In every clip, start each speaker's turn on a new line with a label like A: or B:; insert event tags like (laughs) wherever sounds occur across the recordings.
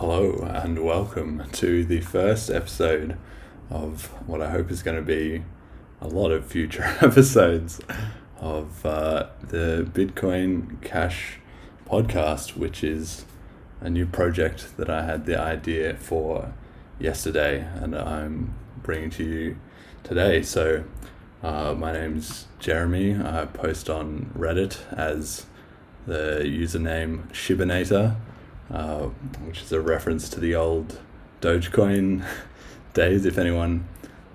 A: Hello and welcome to the first episode of what I hope is going to be a lot of future (laughs) episodes of uh, the Bitcoin Cash podcast, which is a new project that I had the idea for yesterday and I'm bringing to you today. So, uh, my name's Jeremy. I post on Reddit as the username Shibanator, uh, which is a reference to the old Dogecoin (laughs) days, if anyone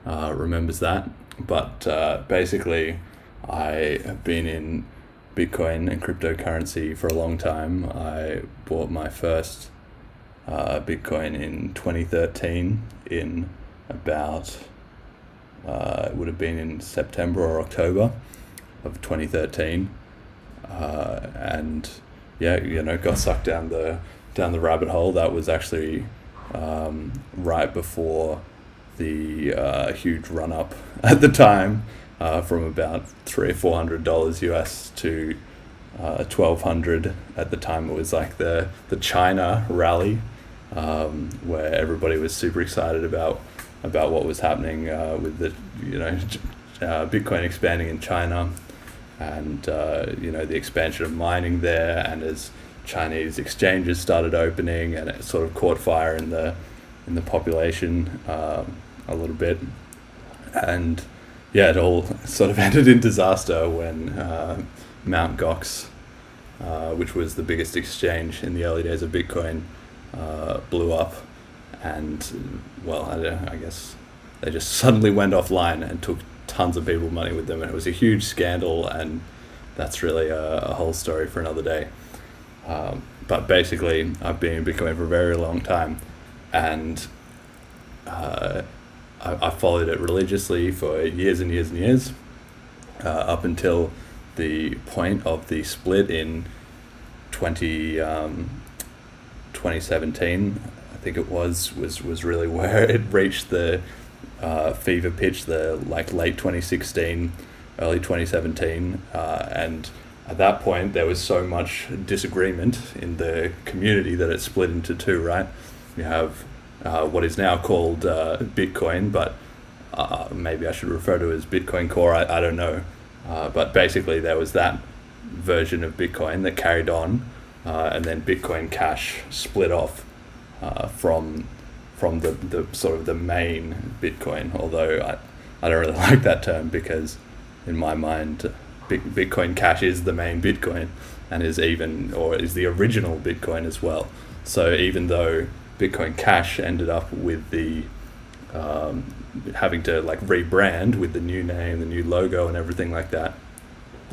A: uh, remembers that. But uh, basically, I have been in Bitcoin and cryptocurrency for a long time. I bought my first uh, Bitcoin in 2013 in about, uh, it would have been in September or October of 2013. Uh, and yeah, you know, got sucked down the down the rabbit hole. That was actually um, right before the uh, huge run up (laughs) at the time uh, from about three or four hundred dollars US to uh, twelve hundred at the time. It was like the the China rally um, where everybody was super excited about about what was happening uh, with the you know uh, Bitcoin expanding in China and uh, you know the expansion of mining there and as Chinese exchanges started opening and it sort of caught fire in the in the population um, a little bit and yeah it all (laughs) sort of (laughs) ended in disaster when uh, Mount Gox uh, which was the biggest exchange in the early days of Bitcoin uh, blew up and well I, I guess they just (laughs) suddenly went offline and took tons of people money with them, and it was a huge scandal. And that's really a, a whole story for another day. Um, but basically, I've been in Bitcoin for a very long time, and uh, I, I, followed it religiously for years and years and years, uh, up until the point of the split in 20, um, 2017. I think it was was was really (laughs) where it reached the uh, fever pitch, the like late 2016, early 2017, uh, and at that point there was so much disagreement in the community that it split into two. Right, you have uh, what is now called uh, Bitcoin, but uh, maybe I should refer to it as Bitcoin Core. I, I don't know, uh, but basically there was that version of Bitcoin that carried on, and then Bitcoin Cash split off from from the, the sort of the main Bitcoin. Although I, I don't really (laughs) like that term because in my mind, Bitcoin Cash is the main Bitcoin and is even or is the original Bitcoin as well. So even though Bitcoin Cash ended up with the um, having to like rebrand with the new name, the new logo, and everything like that,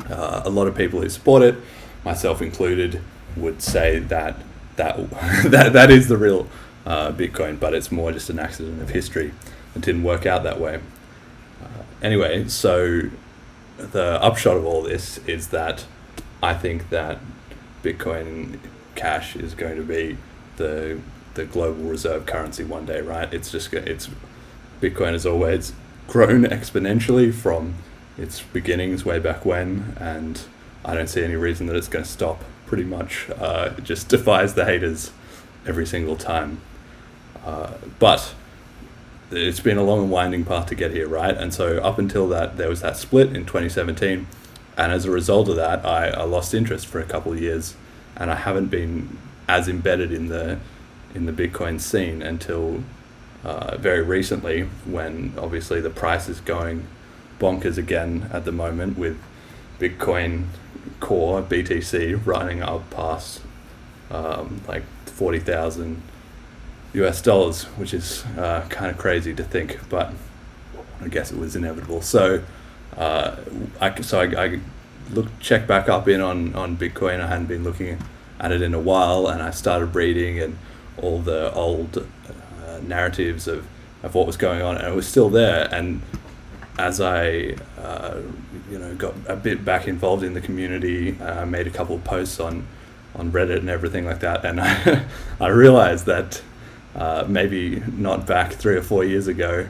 A: uh, a lot of people who support it, myself included, would say that that (laughs) that that is the real uh, Bitcoin, but it's more just an accident of history. It didn't work out that way. Uh, anyway, so the upshot of all this is that I think that Bitcoin Cash is going to be the the global reserve currency one day, right? It's just it's Bitcoin has always grown exponentially from its beginnings way back when, and I don't see any reason that it's going to stop. Pretty much, uh, it just (laughs) defies the haters every single time. Uh, but it's been a long and winding path to get here, right? And so up until that, there was that split in 2017, and as a result of that, I, I lost interest for a couple of years, and I haven't been as embedded in the in the Bitcoin scene until uh, very recently, when obviously the price is going bonkers again at the moment with Bitcoin Core BTC running up past um, like forty thousand US dollars, which is uh, kind of crazy to think, but I guess it was inevitable. So, uh, I so I, I looked checked back up in on on Bitcoin. I hadn't been looking at it in a while, and I started reading and all the old uh, narratives of of what was going on, and it was still there. And as I uh, you know got a bit back involved in the community, I made a couple of posts on on Reddit and everything like that, and I (laughs) I realized that uh, maybe not back three or four years ago,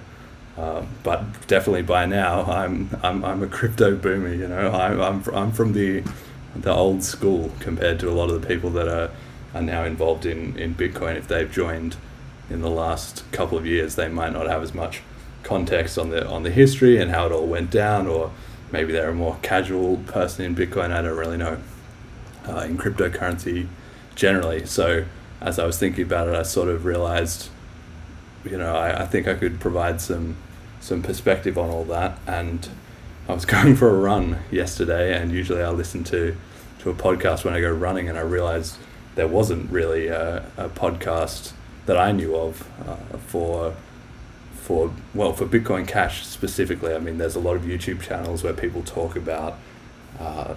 A: uh, but definitely by now I'm I'm, I'm a crypto boomer. You know, I'm I'm I'm from the the old school compared to a lot of the people that are are now involved in, in Bitcoin, if they've joined in the last couple of years, they might not have as much context on the on the history and how it all went down, or maybe they're a more casual person in Bitcoin. I don't really know. Uh, in cryptocurrency generally, so as I was thinking about it, I sort of realized, you know, I, I think I could provide some some perspective on all that. And I was (laughs) going for a run yesterday, and usually I listen to to a podcast when I go running, and I realized there wasn't really a, a podcast that I knew of uh, for for well for Bitcoin Cash specifically. I mean, there's a lot of YouTube channels where people talk about. Uh,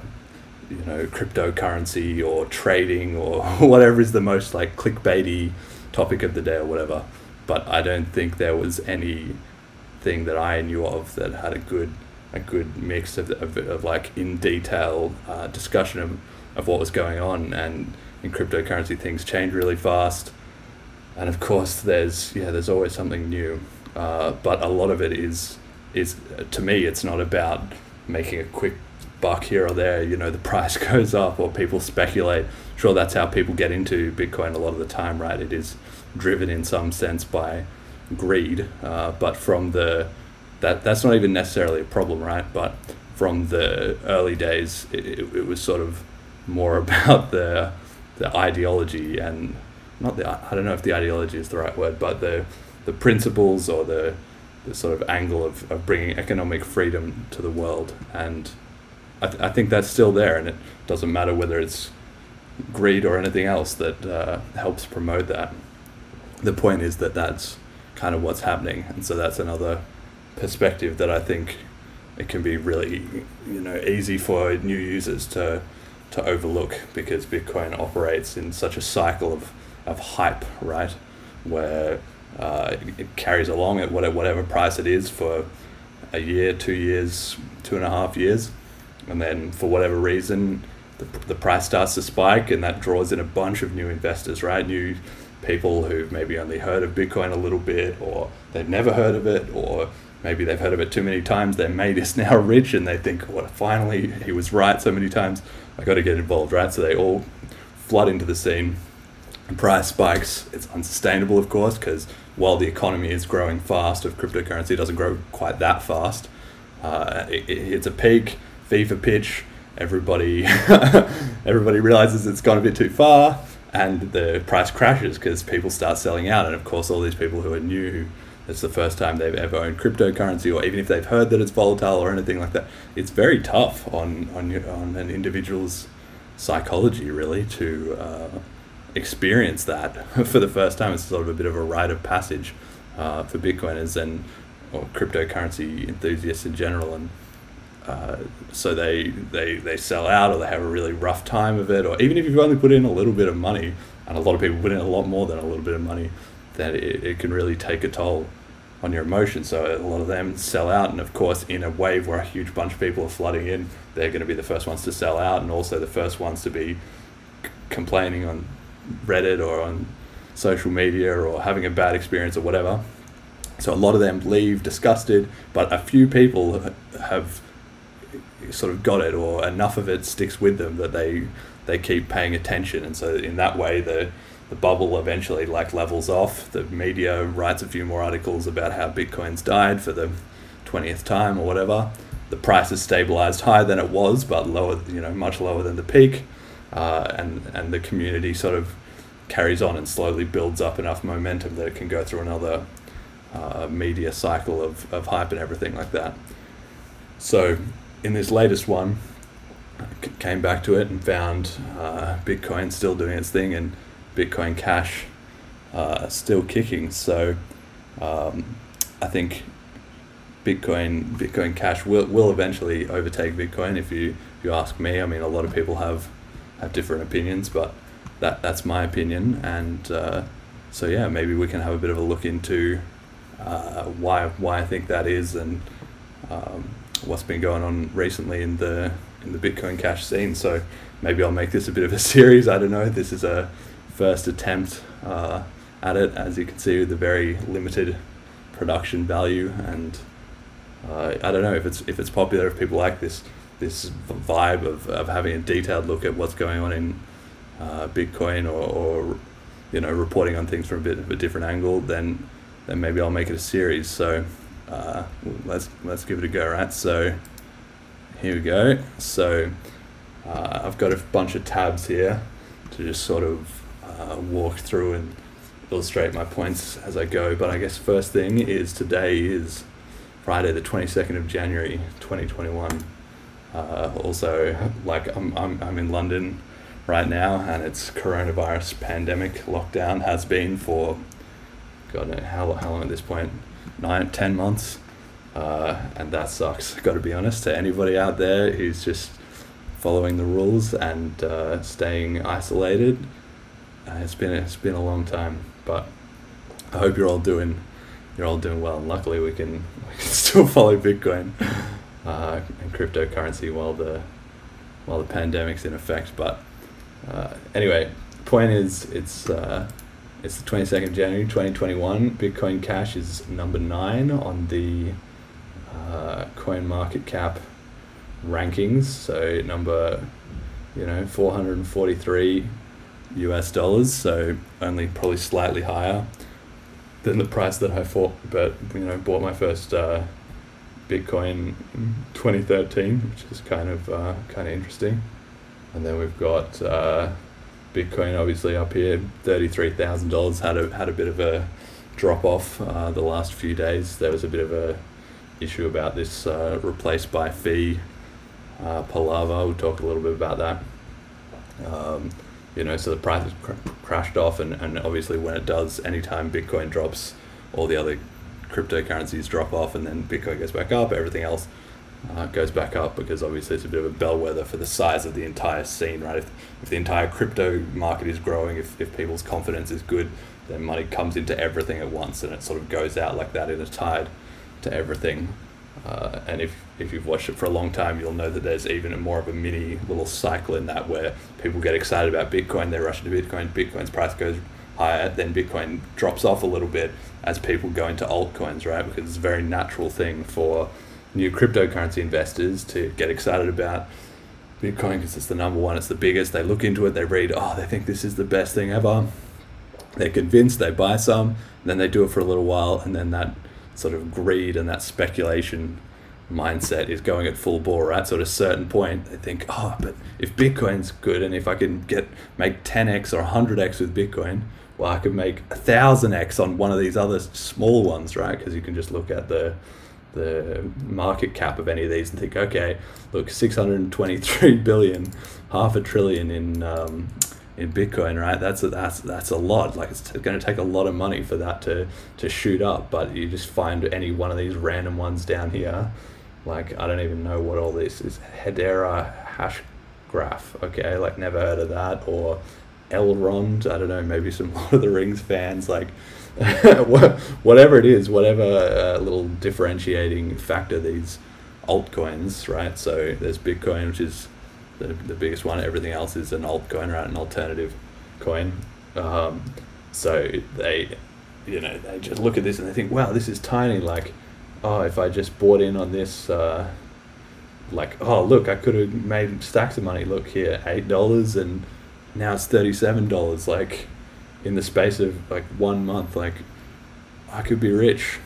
A: you know, cryptocurrency or trading or (laughs) whatever is the most like clickbaity topic of the day or whatever. But I don't think there was any thing that I knew of that had a good a good mix of, of, of like in detail uh, discussion of, of what was going on. And in cryptocurrency things change really fast. And of course there's yeah there's always something new. Uh, but a lot of it is is to me it's not about making a quick buck here or there you know the price (laughs) goes up or people speculate. Sure that's how people get into bitcoin a lot of the time right? It is driven in some sense by greed uh, but from the that that's not even necessarily a problem right? But from the early days it, it, it was sort of more (laughs) about the the ideology and not the I don't know if the ideology is the right word, but the the principles or the the sort of angle of, of bringing economic freedom to the world. And I, th- I think that's still there and it doesn't matter whether it's greed or anything else that uh, helps promote that the point is that that's kind of what's happening and so that's another perspective that I think it can be really you know easy for new users to to overlook because Bitcoin operates in such a cycle of, of hype, right? Where uh, it, carries along at whatever price it is for a year, two years, two and a half years. And then for whatever reason, the, the price starts to spike and that draws in a bunch of new investors, right? New people who've maybe only heard of Bitcoin a little bit or they've never heard of it or maybe they've heard of it too many times. Their mate is (laughs) now rich and they think, well, finally he was right so many times. I got to get involved, right? So they all flood into the scene. The Price spikes. It's unsustainable, of course, because while the economy is growing fast of cryptocurrency, doesn't grow quite that fast. Uh, it, it hits a peak, fever pitch. Everybody, (laughs) everybody realizes it's gone a bit too far, and the price crashes because people start selling out. And of course, all these people who are new it's the first time they've ever owned cryptocurrency, or even if they've heard that it's volatile or anything like that, it's very tough on on on an individual's psychology really to uh, experience that (laughs) for the first time. It's sort of a bit of a rite of passage uh, for Bitcoiners and or cryptocurrency enthusiasts in general, and uh, so they, they they sell out or they have a really rough time of it, or even if you've only put in a little bit of money, and a lot of people put in a lot more than a little bit of money that it, it can really take a toll on your emotions. So a lot of them sell out, and of course, in a wave where a huge bunch of people are flooding in, they're going to be the first ones to sell out, and also the first ones to be c- complaining on Reddit or on social media or having a bad experience or whatever. So a lot of them leave disgusted, but a few people have sort of got it, or enough of it sticks with them that they they keep paying attention, and so in that way the the bubble eventually like levels off. The media writes a few more articles about how Bitcoin's died for the twentieth time or whatever. The price is stabilized higher than it was, but lower, you know, much lower than the peak, uh, and and the community sort of carries on and slowly builds up enough momentum that it can go through another uh, media cycle of, of hype and everything like that. So, in this latest one, I came back to it and found uh, Bitcoin still doing its thing and Bitcoin Cash uh, still kicking. So um, I think Bitcoin Bitcoin Cash will, will eventually overtake Bitcoin. If you if you ask me, I mean a lot of people have have different opinions, but that that's my opinion. And uh, so yeah, maybe we can have a bit of a look into uh, why why I think that is and um, what's been going on recently in the in the Bitcoin Cash scene. So maybe I'll make this a bit of a (laughs) series. I don't know. This is a first attempt uh, at it, as you can see, with the very limited production value. And uh, I don't know if it's if it's popular, if people like this this vibe of, of having a detailed look at what's going on in uh, Bitcoin or, or you know reporting on things from a bit of a different angle, then then maybe I'll make it a series. So uh, let's let's give it a go, right? So here we go. So uh, I've got a bunch of tabs here to just sort of uh, walk through and illustrate my points as I go. But I guess first thing is today is Friday, the 22nd of January, 2021. Uh, also, like I'm, I'm, I'm in London right now, and it's coronavirus pandemic lockdown has been for God know how, how long at this point nine ten months, uh, and that sucks. (laughs) Got to be honest to anybody out there who's just following the rules and uh, staying isolated. Uh, it's been it's been a long time, but I hope you're all doing you're all doing well. And luckily, we can (laughs) we can still follow Bitcoin uh, and cryptocurrency while the while the pandemic's in effect. But uh, anyway, point is it's uh, it's the twenty second of January twenty twenty one. Bitcoin Cash is number nine on the uh, Coin Market Cap rankings. So number you know four hundred and forty three US dollars. So only probably slightly higher than the price that I thought, but you know, bought my first uh, Bitcoin in 2013, which is kind of uh, kind of interesting. And then we've got uh, Bitcoin obviously up here, thirty three thousand dollars. Had a had a bit of a drop off uh, the last few days. There was a bit of a issue about this uh, replaced by fee uh, palaver. We'll talk a little bit about that. Um, you know, so the price cr- crashed off, and, and obviously when it does, anytime Bitcoin drops, all the other cryptocurrencies drop off, and then Bitcoin goes back up, everything else uh, goes back up because obviously it's a bit of a bellwether for the size of the entire scene, right? If, if the entire crypto market is growing, if, if people's confidence is good, then money comes into everything at once and it sort of goes out like that in a tide to everything. Uh, and if, if you've watched it for a long time, you'll know that there's even more of a mini little cycle in that where people get excited about Bitcoin, they rush into Bitcoin, Bitcoin's price goes higher, then Bitcoin drops off a little bit as people go into altcoins, right? Because it's a very natural thing for new cryptocurrency investors to get excited about Bitcoin because it's the number one, it's the biggest. They look into it, they read, oh, they think this is the best thing ever. They're convinced, they buy some, then they do it for a little while, and then that sort of greed and that speculation mindset is going at full bore right so at a certain point they think oh but if bitcoin's good and if i can get make 10x or 100x with bitcoin well i could make 1000x on one of these other small ones right because you can just look at the the market cap of any of these and think okay look 623 billion half a trillion in um, in Bitcoin, right? That's a, that's that's a lot. Like it's going to take a lot of money for that to to shoot up. But you just find any one of these random ones down here, like I don't even know what all this is. Hedera hash graph. Okay, like never heard of that. Or Elrond. I don't know. Maybe some (laughs) Lord of the Rings fans. Like (laughs) whatever it is, whatever uh, little differentiating factor these altcoins, right? So there's Bitcoin, which is the, the biggest one. Everything else is an altcoin, right? An alternative coin. Um, so they, you know, they just look at this and they think, wow, this is tiny. Like, oh, if I just bought in on this, uh, like, oh, look, I could have made stacks of money. Look here, eight dollars, and now it's thirty-seven dollars. Like, in the space of like one month, like, I could be rich.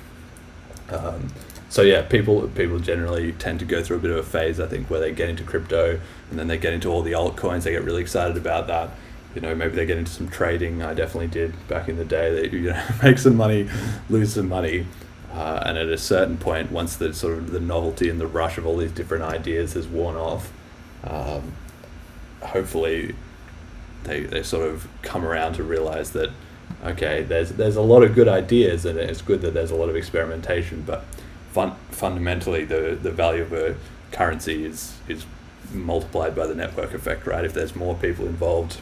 A: Um, so yeah, people people generally tend to go through a bit of a phase, I think, where they get into crypto and then they get into all the altcoins. They get really excited about that. You know, maybe they get into some trading. I definitely did back in the day. That (laughs) you know, make some money, lose some money, uh, and at a certain point, once the sort of the novelty and the rush of all these different ideas has worn off, um, hopefully, they they sort of come around to realize that okay, there's there's a lot of good ideas, and it's good that there's a lot of experimentation, but fun, fundamentally the, the value of a currency is is multiplied by the network effect, right? If there's more people involved,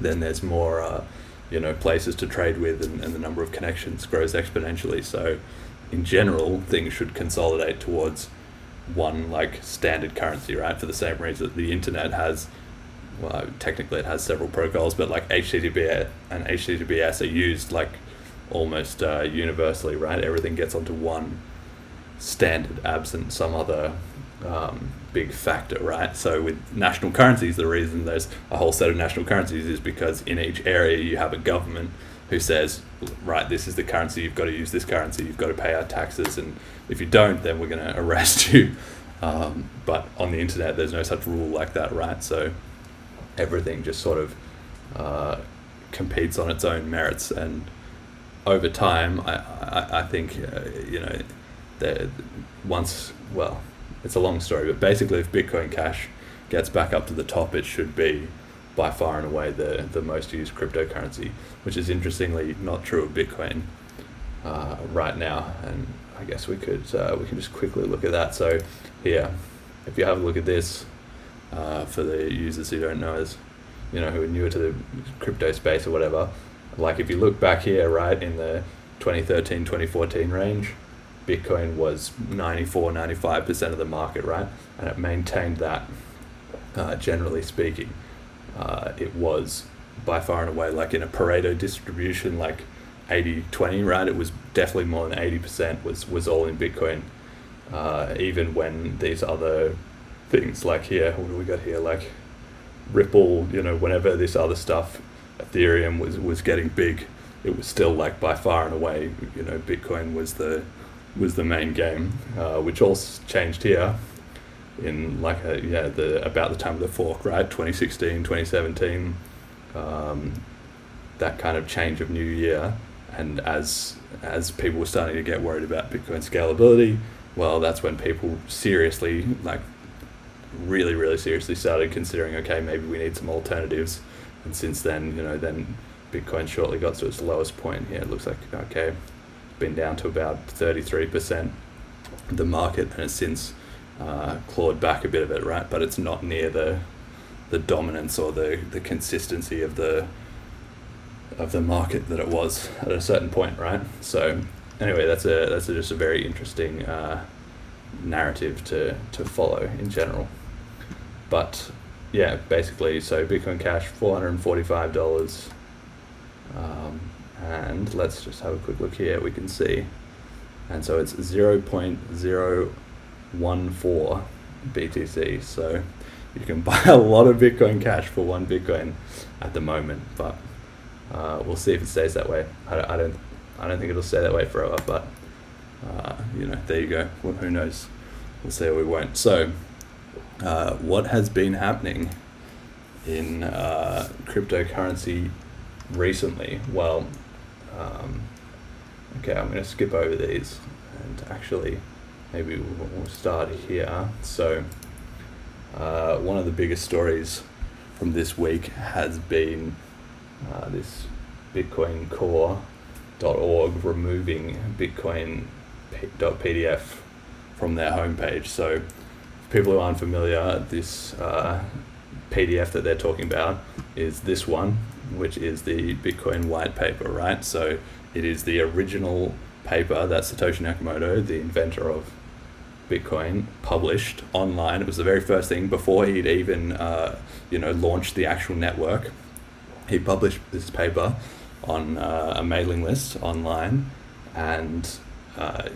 A: then there's more uh, you know places to trade with, and, and the number of connections grows exponentially. So, in general, things should consolidate towards one like standard currency, right? For the same reason that the internet has. Well, technically, it has several protocols, but like HTTP and HTTPS are used like almost uh, universally, right? Everything gets onto one standard absent some other um, big factor, right? So with national currencies, the reason there's a whole set of national currencies is because in each area you have a government who says, right, this is the currency, you've got to use this currency, you've got to pay our taxes, and if you don't, then we're going (laughs) to arrest you. Um, but on the internet, there's no such rule like that, right? So everything just sort of uh, competes on its own merits, and over time, I, I, I think, uh, you know, that once, well, it's a long story, but basically, if Bitcoin Cash gets back up to the top, it should be by far and away the, the most used cryptocurrency, which is interestingly not true of Bitcoin uh, right now. And I guess we could uh, we can just quickly look at that. So here, if you have a look at this, uh, for the users who don't know us, you know who are newer to the crypto space or whatever, like if you look back here, right in the 2013 2014 range, Bitcoin was 94 95% of the market, right? And it maintained that, uh, generally speaking uh, it was by far and away like in a Pareto distribution, like 80 20, right? It was definitely more than 80% was, was all in Bitcoin. Uh, even when these other things like here, what do we got here? Like Ripple, you know, whenever this other stuff, Ethereum was, was getting big, it was still like by far and away, you know, Bitcoin was the was the main game, uh, which also changed here in like a, yeah the about the time of the fork right 2016 2017 um, that kind of change of new year and as as people were starting to get worried about bitcoin scalability well that's when people seriously like really really seriously started considering okay maybe we need some alternatives and since then you know then bitcoin shortly got to its lowest point here it looks like okay it's been down to about 33% the market and it's since uh, clawed back a bit of it, right? But it's not near the the dominance or the, the consistency of the of the market that it was at a certain point, right? So anyway, that's a that's a, just a very interesting uh, narrative to to follow in general. But yeah, basically, so Bitcoin Cash four hundred and forty five dollars. Um, and let's just have a quick look here. We can see, and so it's zero point zero one four BTC. So you can (laughs) buy a lot of Bitcoin Cash for one Bitcoin at the moment, but uh, we'll see if it stays that way. I don't, I don't, I don't think it'll stay that way forever, but uh, you know, there you go. Well, who knows? We'll see or we won't. So, uh, what has been happening in uh, cryptocurrency recently? Well, um, okay, I'm going to skip over these and actually maybe we'll, we'll start here. So, uh, one of the biggest stories from this week has been uh, this Bitcoin Core.org removing Bitcoin.pdf from their homepage. So, people who aren't familiar, this uh, PDF that they're talking about is this one, which is the Bitcoin white paper, right? So, it is the original paper that Satoshi Nakamoto, the inventor of Bitcoin published online. It was the very first thing before he'd even uh, you know launched the actual network. He published this paper on uh, a mailing list online, and uh,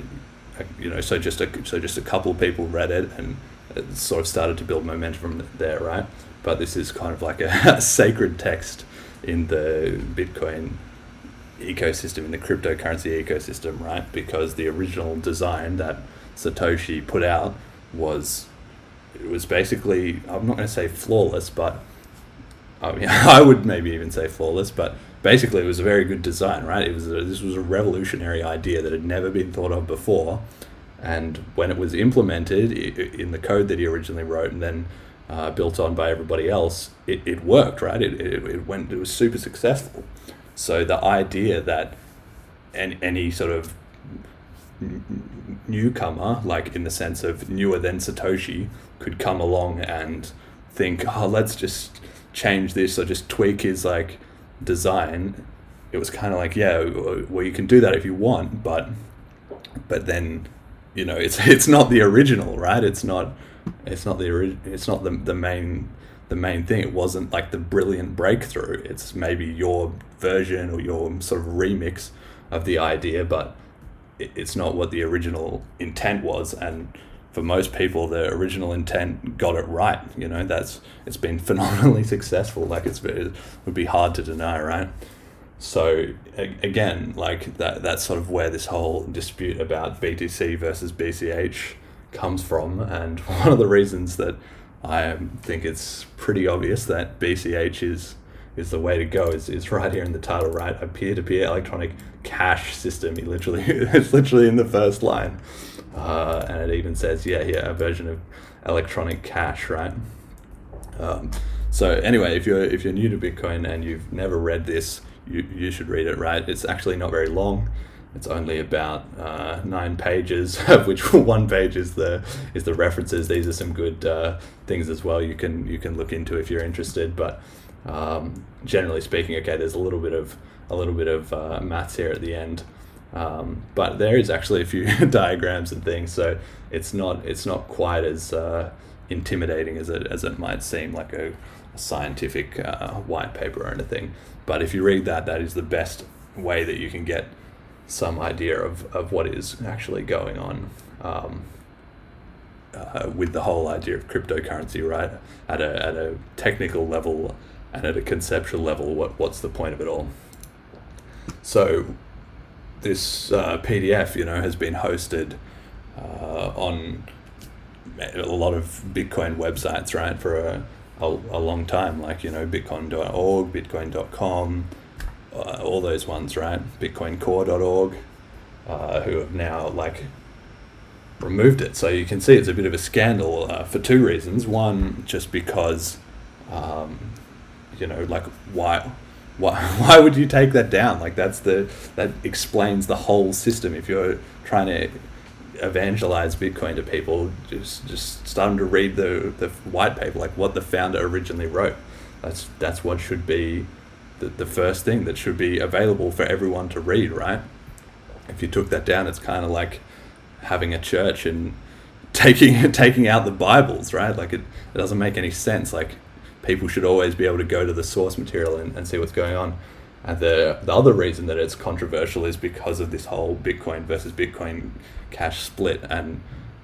A: you know so just a so just a couple people read it and it sort of started to build momentum there, right? But this is kind of like a, a (laughs) sacred text in the Bitcoin ecosystem in the cryptocurrency ecosystem, right? Because the original design that Satoshi put out was it was basically I'm not going to say flawless, but I mean (laughs) I would maybe even say flawless, but basically it was a very good design, right? It was a, this was a revolutionary idea that had never been thought of before, and when it was implemented in the code that he originally wrote and then uh, built on by everybody else, it, it worked, right? It, it, it went it was super successful. So the idea that any, any sort of newcomer, like in the sense of newer than Satoshi, could come along and think, oh, let's just change this or just tweak his like design. It was kind of like, yeah, well, you can do that if you want, but but then, you know, it's (laughs) it's not the original, right? It's not it's not the it's not the the main the main thing. It wasn't like the brilliant breakthrough. It's maybe your version or your sort of remix of the idea, but it's not what the original intent was and for most people, the original intent got it right. You know, that's it's been (laughs) phenomenally successful. Like it's it would be hard to deny, right? So again, like that that's sort of where this whole dispute about BTC versus BCH comes from, and (laughs) one of the reasons that I think it's pretty obvious that BCH is is the way to go is, is right here in the title, right? A peer to peer electronic cash system. He literally (laughs) it's literally in the first line. Uh, and it even says, yeah, yeah, a version of electronic cash, right? Um, so anyway, if you're if you're new to Bitcoin and you've never read this, you, you should read it, right? It's actually not very long. It's only about uh, nine pages, (laughs) of which (laughs) one page is the is the references. These are some good uh, things as well. You can you can look into if you're interested. But um, generally speaking, okay, there's a little bit of a little bit of uh, maths here at the end, um, but there is actually a few (laughs) diagrams and things. So it's not it's not quite as uh, intimidating as it as it might seem, like a, a scientific uh, white paper or anything. But if you read that, that is the best way that you can get some idea of, of what is actually going on um, uh, with the whole idea of cryptocurrency, right? At a, at a technical level and at a conceptual level, what, what's the point of it all? So, this uh, PDF, you know, has been hosted uh, on a lot of Bitcoin websites, right, for a a, a long time, like, you know, bitcoin.org, bitcoin.com, uh, all those ones, right? Bitcoincore.org, uh, who have now, like, removed it. So you can see it's a bit of a scandal uh, for two reasons. One, just because, um, you know, like, why why (laughs) why would you take that down like that's the that explains the whole system if you're trying to evangelize Bitcoin to people, just just starting to read the the white paper, like what the founder originally wrote. That's that's what should be the, the first thing that should be available for everyone to read, right? If you took that down, it's kind of like having a church and (laughs) taking taking out the Bibles, right? Like it, it doesn't make any sense. Like people should always be able to go to the source material and, and see what's going on. And the the other reason that it's controversial is because of this whole Bitcoin versus Bitcoin cash split, and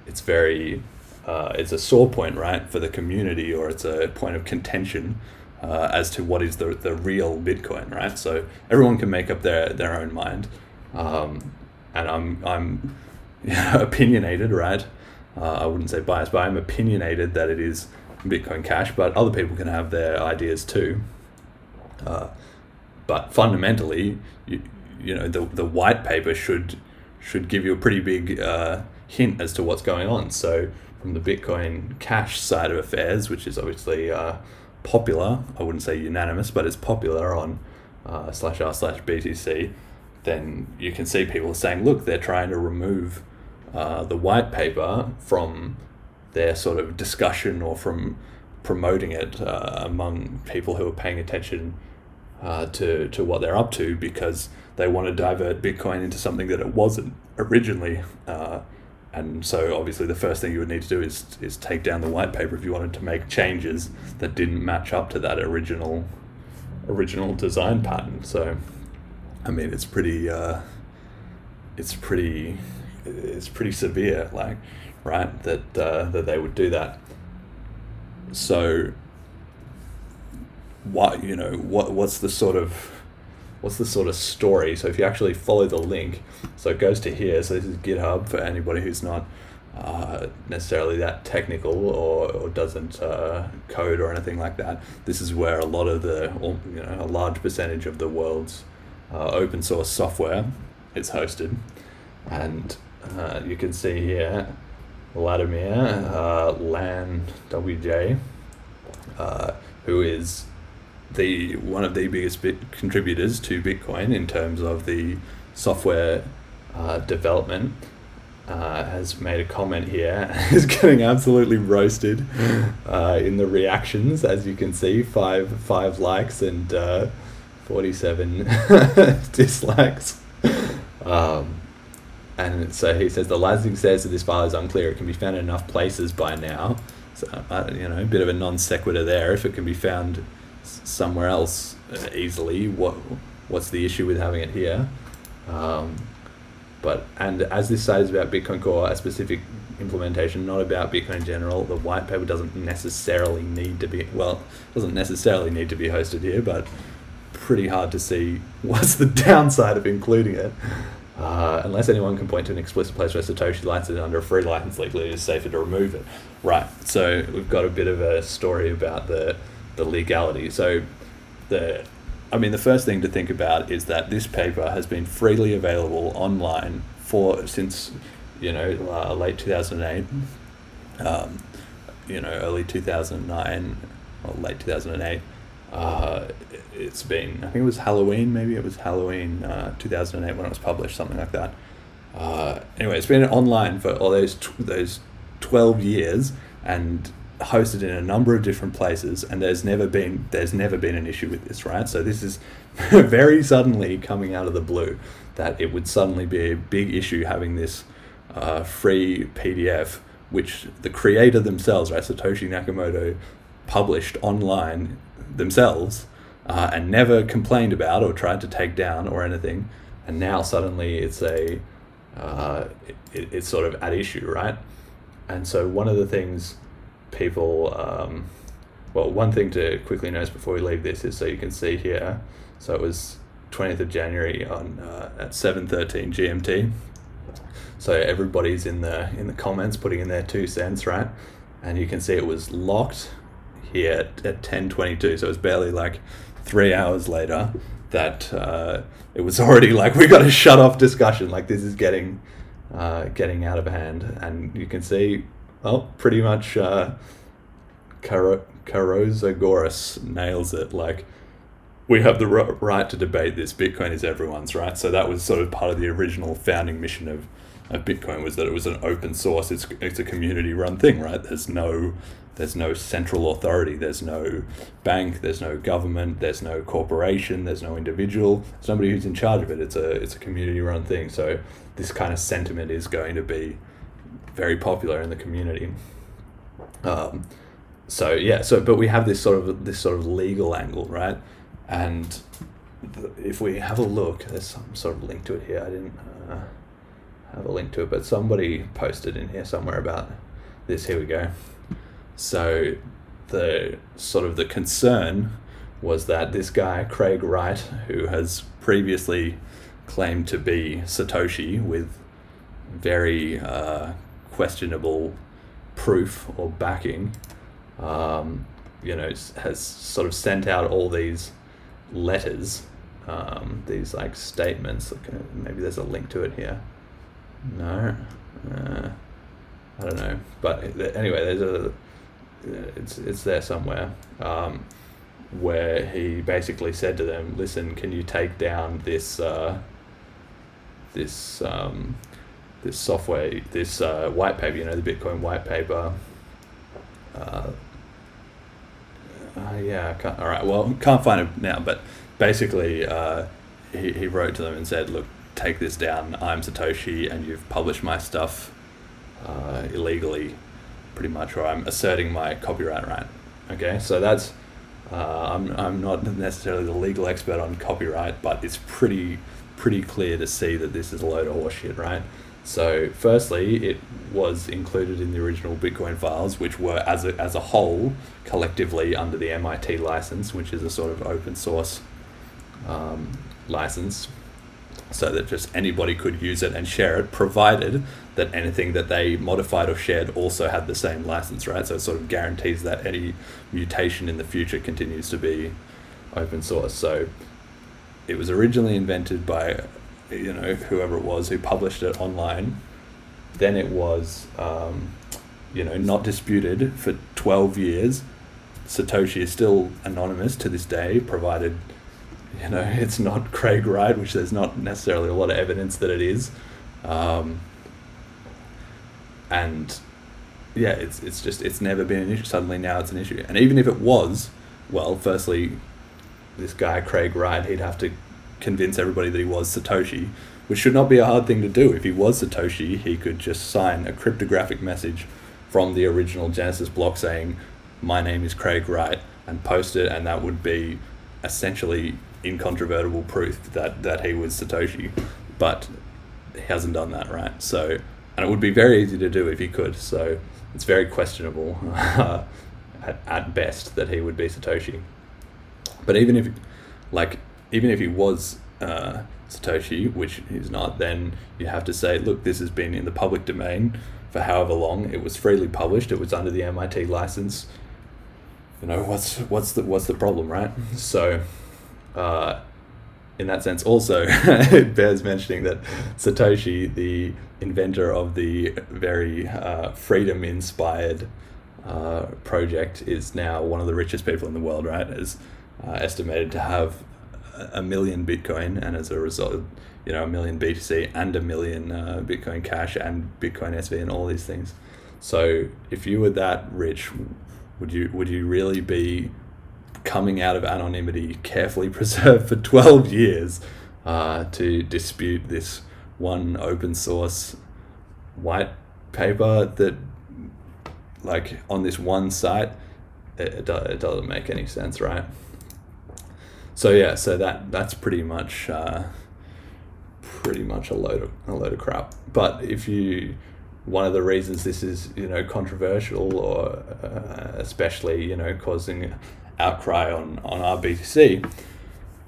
A: it's very uh, it's a sore point, right, for the community, or it's a point of contention uh, as to what is the the real Bitcoin, right? So everyone can make up their their own mind, um, and I'm I'm (laughs) opinionated, right? Uh, I wouldn't say biased, but I'm opinionated that it is Bitcoin Cash, but other people can have their ideas too. Uh, but fundamentally, you, you know, the, the white paper should should give you a pretty big uh, hint as to what's going on. So, from the Bitcoin Cash side of affairs, which is obviously uh, popular, I wouldn't say unanimous, but it's popular on uh, slash r slash BTC, then you can see people saying, look, they're trying to remove uh, the white paper from their sort of discussion or from promoting it uh, among people who are paying attention uh, to, to what they're up to because they want to divert Bitcoin into something that it wasn't originally. Uh, and so obviously the first thing you would need to do is is take down the white paper if you wanted to make changes that didn't match up to that original original design pattern. So I mean it's pretty uh, it's pretty it's pretty severe like right that uh, that they would do that. So what you know what what's the sort of what's the sort of story? So if you actually follow the link, so it goes to here. So this is GitHub for anybody who's not uh, necessarily that technical or, or doesn't uh, code or anything like that. This is where a lot of the, you know, a large percentage of the world's uh, open source software is hosted. And uh, you can see here Wladimir uh, Lan WJ, uh, who is the one of the biggest bit contributors to Bitcoin in terms of the software uh, development. Uh, has made a comment here (laughs) is getting absolutely roasted uh, in the reactions as you can see five five likes and uh, 47 (laughs) dislikes. Um, and so he says the licensing says that this file is unclear. It can be found in enough places by now. So uh, you know a bit of a non sequitur there if it can be found somewhere else uh, easily. What what's the issue with having it here? Um, but and as this site is about Bitcoin Core, a specific implementation, not about Bitcoin in general. The white paper doesn't necessarily need to be well, doesn't necessarily need to be hosted here, but pretty hard to see (laughs) what's the downside of including it. Uh, unless anyone can point to an explicit place where Satoshi licensed it under a free license legally, it's safer to remove it. Right. So we've got a bit of a story about the the legality. So the I mean, the first thing to think about is that this paper has been freely available online for since you know uh, late two thousand eight, um, you know early two thousand nine, or late two thousand and eight. Uh, it's been I think it was Halloween maybe it was Halloween uh, two thousand and eight when it was published something like that. Uh, anyway, it's been online for all those tw- those twelve years and hosted in a number of different places and there's never been there's never been an issue with this right? So this is (laughs) very suddenly coming out of the blue that it would suddenly be a big issue having this uh, free pdf which the creator themselves right satoshi nakamoto published online themselves uh, and never complained about or tried to take down or anything. And now suddenly it's a uh, it, it's sort of at issue right? And so one of the things people. Um, well, one thing to quickly notice before we leave this is so you can see here. So it was 20th of January on uh, at 7:13 GMT. So everybody's in the in the comments putting in their two cents, right? And you can see it was locked here at, at 10:22. So it was barely like three hours later that uh, it was (laughs) already like we got to shut off discussion. Like this is getting uh, getting out of hand, and you can see well, pretty much uh, Karo- Carosagoras nails it. Like, we have the right to debate this. Bitcoin is everyone's, right? So that was sort of part of the original founding mission of, of Bitcoin was that it was an open source. It's it's a community run thing, right? There's no there's no central authority. There's no bank. There's no government. There's no corporation. There's no individual. Somebody who's in charge of it. It's a it's a community run thing. So this kind of sentiment is going to be very popular in the community. Um, so yeah, so but we have this sort of this sort of legal angle, right? And if we have a look, there's some sort of link to it here. I didn't uh, have a link to it, but somebody posted in here somewhere about this. Here we go. So the sort of the concern was that this guy Craig Wright, who has previously claimed to be Satoshi with very uh, questionable proof or backing, um, you know, has sort of sent out all these letters, um, these like statements. Okay, maybe there's a link to it here. No, uh, I don't know. But anyway, there's a it's it's there somewhere. Um, where he basically said to them, "Listen, can you take down this uh, this um, this software, this uh, white paper, you know, the Bitcoin white paper. Uh, uh, yeah, all right. Well, can't find it now, but basically, uh, he, he wrote to them and said, "Look, take this down. I'm Satoshi, and you've published my stuff uh, illegally, pretty much, or I'm asserting my copyright right." Okay, so that's. Uh, I'm, I'm not necessarily the legal expert on copyright, but it's pretty pretty clear to see that this is a load of horseshit, right? So, firstly, it was included in the original Bitcoin files, which were as a, as a whole collectively under the MIT license, which is a sort of open source um, license, so that just anybody could use it and share it, provided that anything that they modified or shared also had the same license, right? So it sort of guarantees that any mutation in the future continues to be open source. So it was originally invented by you know whoever it was who published it online. Then it was, um, you know, not disputed for twelve years. Satoshi is still anonymous to this day, provided you know (laughs) it's not Craig Wright, which there's not necessarily a lot of evidence that it is. Um, and yeah, it's it's just it's never been an issue. Suddenly now it's an issue, and even if it was, well, firstly, this guy Craig Wright, he'd have to convince everybody that he was Satoshi, which should not be a hard thing to do. If he was Satoshi, he could just sign a cryptographic message from the original Genesis block saying, My name is Craig Wright, and post it, and that would be essentially incontrovertible proof that, that he was Satoshi. But he hasn't done that, right? So and it would be very easy to do if he could. So it's very questionable (laughs) at, at best that he would be Satoshi. But even if, like, even if he was uh, Satoshi, which he's not, then you have to say, look, this has been in the public domain for however long. It was freely published. It was under the MIT license. You know what's what's the what's the problem, right? (laughs) So, uh, in that sense, also (laughs) it bears mentioning that Satoshi, the inventor of the very uh, freedom-inspired uh, project, is now one of the richest people in the world. Right, is uh, estimated to have a million Bitcoin, and as a result, you know, a million BTC and a million uh, Bitcoin Cash and Bitcoin SV and all these things. So, if you were that rich, would you would you really be coming out of anonymity, carefully (laughs) preserved for twelve years, uh, to dispute this one open source white paper that, like, on this one site, it, it doesn't make any sense, right? So yeah, so that that's pretty much uh, pretty much a load of a load of crap. But if you one of the reasons this is you know controversial or uh, especially you know causing outcry on on RBTC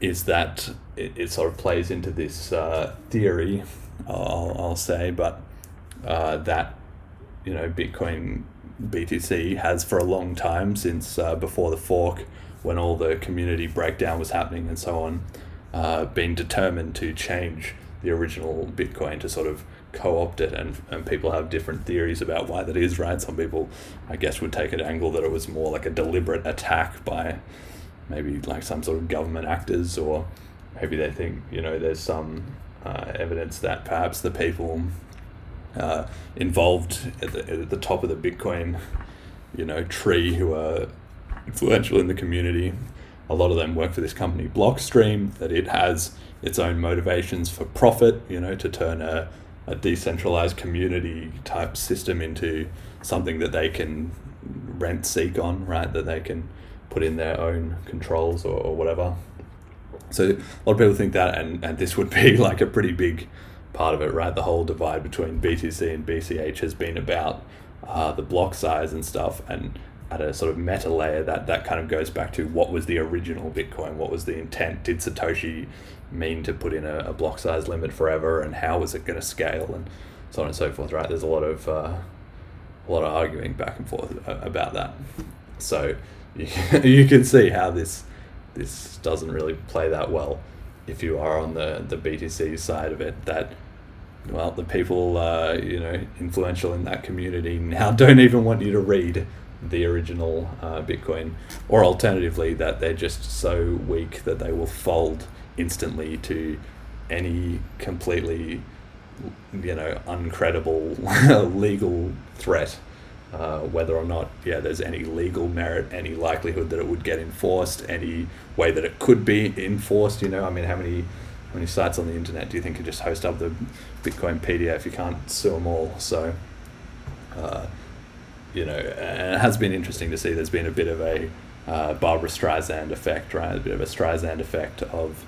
A: is that it, it sort of plays into this uh, theory I'll, I'll say but uh, that you know Bitcoin BTC has for a long time since uh, before the fork when all the community breakdown was happening and so on, uh, been determined to change the original Bitcoin to sort of co-opt it and, and people have different theories about why that is right? Some people i guess would take an angle that it was more like a deliberate attack by maybe like some sort of government actors or maybe they think you know there's some uh, evidence that perhaps the people uh, involved at the, at the top of the bitcoin you know tree who are influential in the community. A lot of them work for this company, Blockstream, that it has its own motivations for profit, you know, to turn a, a decentralized community type system into something that they can rent seek on, right? That they can put in their own controls or, or whatever. So a lot of people think that, and, and this would be (laughs) like a pretty big part of it, right? The whole divide between BTC and BCH has been about uh, the block size and stuff, and at a sort of meta layer that that kind of goes back to what was the original bitcoin? What was the intent? Did satoshi mean to put in a, a block size limit forever? And how was it going to scale? And so on and so forth right? There's a lot of uh, a lot of arguing back and forth about that. So you, (laughs) you can see how this this doesn't really play that well if you are on the the BTC side of it that well the people uh, you know influential in that community now (laughs) don't even want you to read the original uh, Bitcoin, or alternatively, that they're just so weak that they will fold instantly to any completely, you know, uncredible (laughs) legal threat. Uh, whether or not, yeah, there's any legal merit, any likelihood that it would get enforced, any way that it could be enforced. You know, I mean, how many how many sites on the internet do you think could just host up the Bitcoin PDF? You can't sue them all. So, uh, you know, and it has been interesting to see. There's been a bit of a uh, Barbra Streisand effect, right? A bit of a Streisand effect of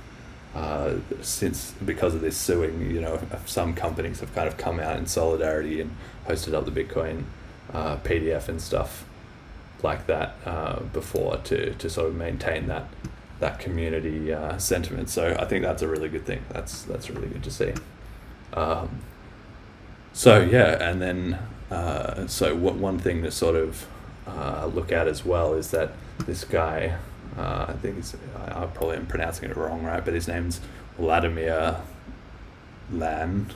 A: uh, since because of this suing. You know, some companies have kind of come out in solidarity and hosted up the Bitcoin uh, PDF and stuff like that uh, before to to sort of maintain that that community uh, sentiment. So I think that's a really good thing. That's that's really good to see. Um, so yeah, and then uh, so what one thing to sort of uh, look at as well is that this guy, uh, I think it's, I, I probably am pronouncing it wrong, right? But his name's Wladimir Laan,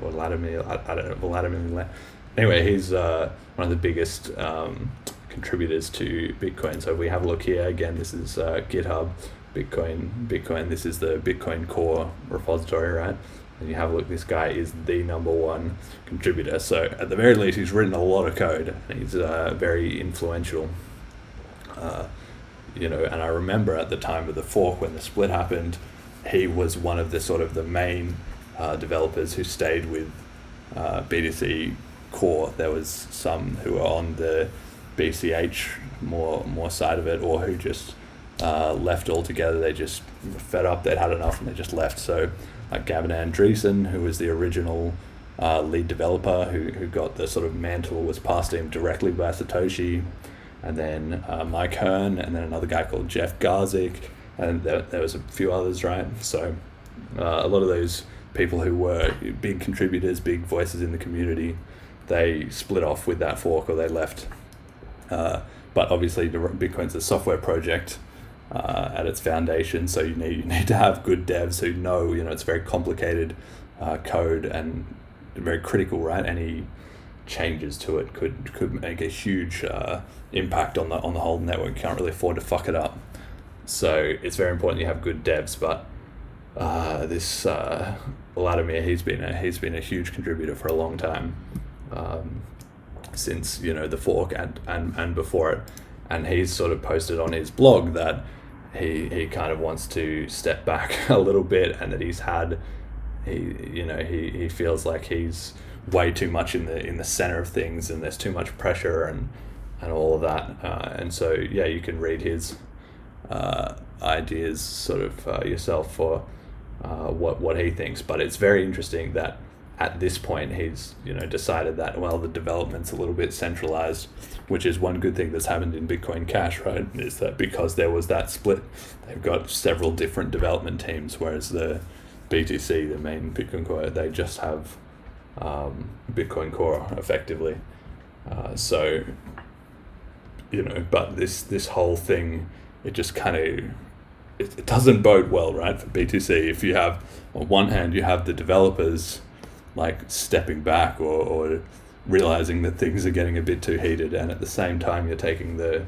A: or Wladimir, I, I don't know, Wladimir Laan. Anyway, he's uh, one of the biggest um, contributors to Bitcoin. So if we have a look here again, this is uh, GitHub, Bitcoin, Bitcoin. This is the Bitcoin Core repository, right? And you have a look, this guy is the number one contributor. So at the very least, he's written a lot of code. He's uh, very influential. Uh, you know, and I remember at the time of the fork when the split happened, he was one of the sort of the main uh, developers who stayed with uh, BTC Core. There was some who were on the BCH more more side of it, or who just uh, left altogether. They just fed up. They'd had enough, and they just left. So like Gavin Andresen, who was the original uh, lead developer who, who got the sort of mantle was passed to him directly by Satoshi, and then uh, Mike Hearn, and then another guy called Jeff Garzik, and there, there was a few others, right? So uh, a lot of those people who were big contributors, big voices in the community, they split off with that fork or they left. Uh, but obviously, Bitcoin's a software project uh, at its foundation, so you need you need to have good devs who know you know it's very complicated uh, code and very critical, right? Any changes to it could could make a huge uh, impact on the on the whole network. You can't really afford to fuck it up. So it's very important you have good devs, but uh, this uh, Wladimir, he's been a he's been a huge contributor for a long time, um, since you know the fork and, and and before it, and he's sort of posted on his blog that he he kind of wants to step back (laughs) a little bit and that he's had he you know he, he feels like he's way too much in the in the center of things and there's too much pressure and and all of that. Uh, and so yeah you can read his uh, ideas sort of uh, yourself for uh, what what he thinks. But it's very interesting that at this point he's you know decided that well the development's a little bit centralized which is one good thing that's happened in bitcoin cash right is that because there was that split they've got several different development teams whereas the btc the main bitcoin core they just have um, bitcoin core effectively. Uh, so you know but this this whole thing it just kind of it, it doesn't bode well right for btc if you have on one hand you have the developers like stepping back or, or realizing that things are getting a bit too heated and at the same time you're taking the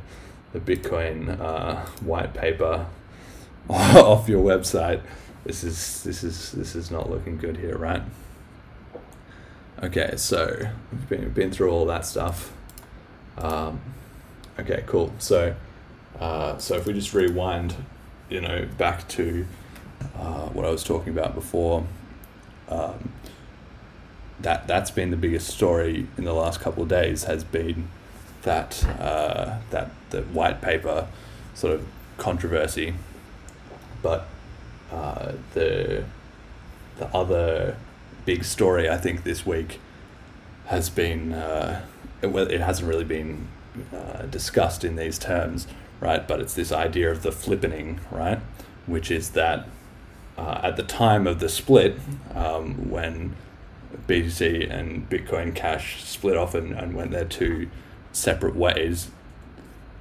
A: the Bitcoin uh, white paper (laughs) off your website this is this is this is not looking good here right? Okay so we've been, been through all that stuff. Um, okay cool. So uh, so if we just rewind you know back to uh, what I was talking about before um, that that's been the biggest story in the last couple of days has been that uh, that the white paper sort of controversy, but uh, the the other big story I think this week has been uh, it, it hasn't really been uh, discussed in these terms, right? But it's this idea of the flippening, right? Which is that uh, at the time of the split, um, when BTC and Bitcoin Cash split off and, and went their two separate ways.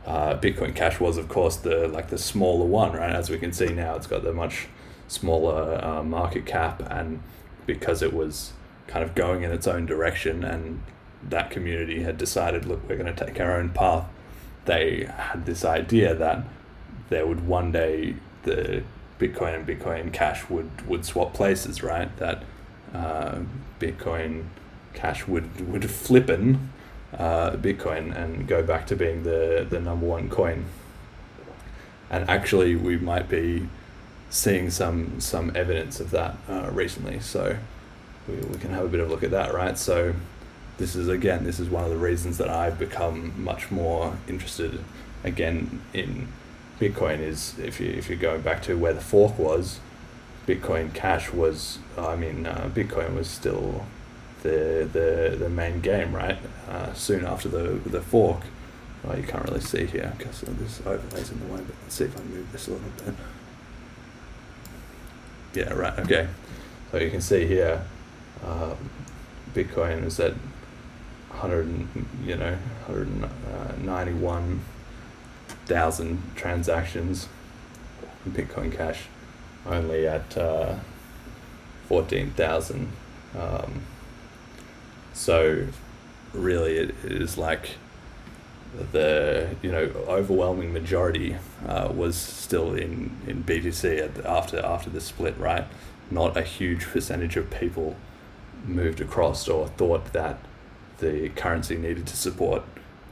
A: Uh, Bitcoin Cash was, of course, the like the smaller one, right? As we can see now, it's got the much smaller uh, market cap, and because it was kind of going in its own direction, and that community had decided, look, we're going to take our own path. They had this idea that there would one day the Bitcoin and Bitcoin Cash would would swap places, right? That uh, Bitcoin Cash would would flippen uh, Bitcoin and go back to being the the number one coin. And actually, we might be seeing some some evidence of that uh, recently. So we, we can have a bit of a look at that, right? So this is again, this is one of the reasons that I've become much more interested again in Bitcoin. Is if you if you're going back to where the fork was, Bitcoin Cash was, I mean, uh, Bitcoin was still the the the main game, right? Uh, soon after the the fork, well, you can't really see here because this overlays in the way. But let's see if I move this a little bit. Yeah, right. Okay, so you can see here, um, Bitcoin is at hundred, you know, hundred ninety-one thousand transactions. In Bitcoin Cash only at uh, 14,000. Um, so really it is like the you know overwhelming majority uh, was still in, in BTC after after the split right not a huge percentage of people moved across or thought that the currency needed to support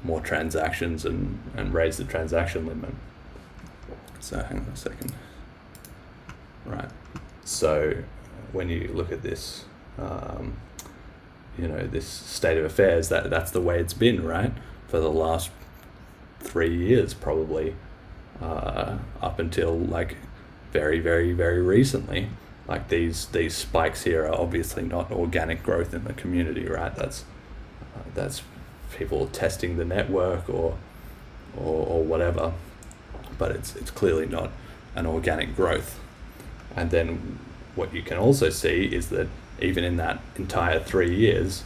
A: more transactions and, and raise the transaction limit so hang on a second right? So when you look at this, um, you know, this state of affairs, that that's the way it's been, right, for the last three years probably, uh, up until like very, very, very recently. like these these spikes here are obviously not organic growth in the community, right? That's uh, that's people testing the network or, or or whatever, but it's it's clearly not an organic growth. And then what you can also see is that even in that entire three years,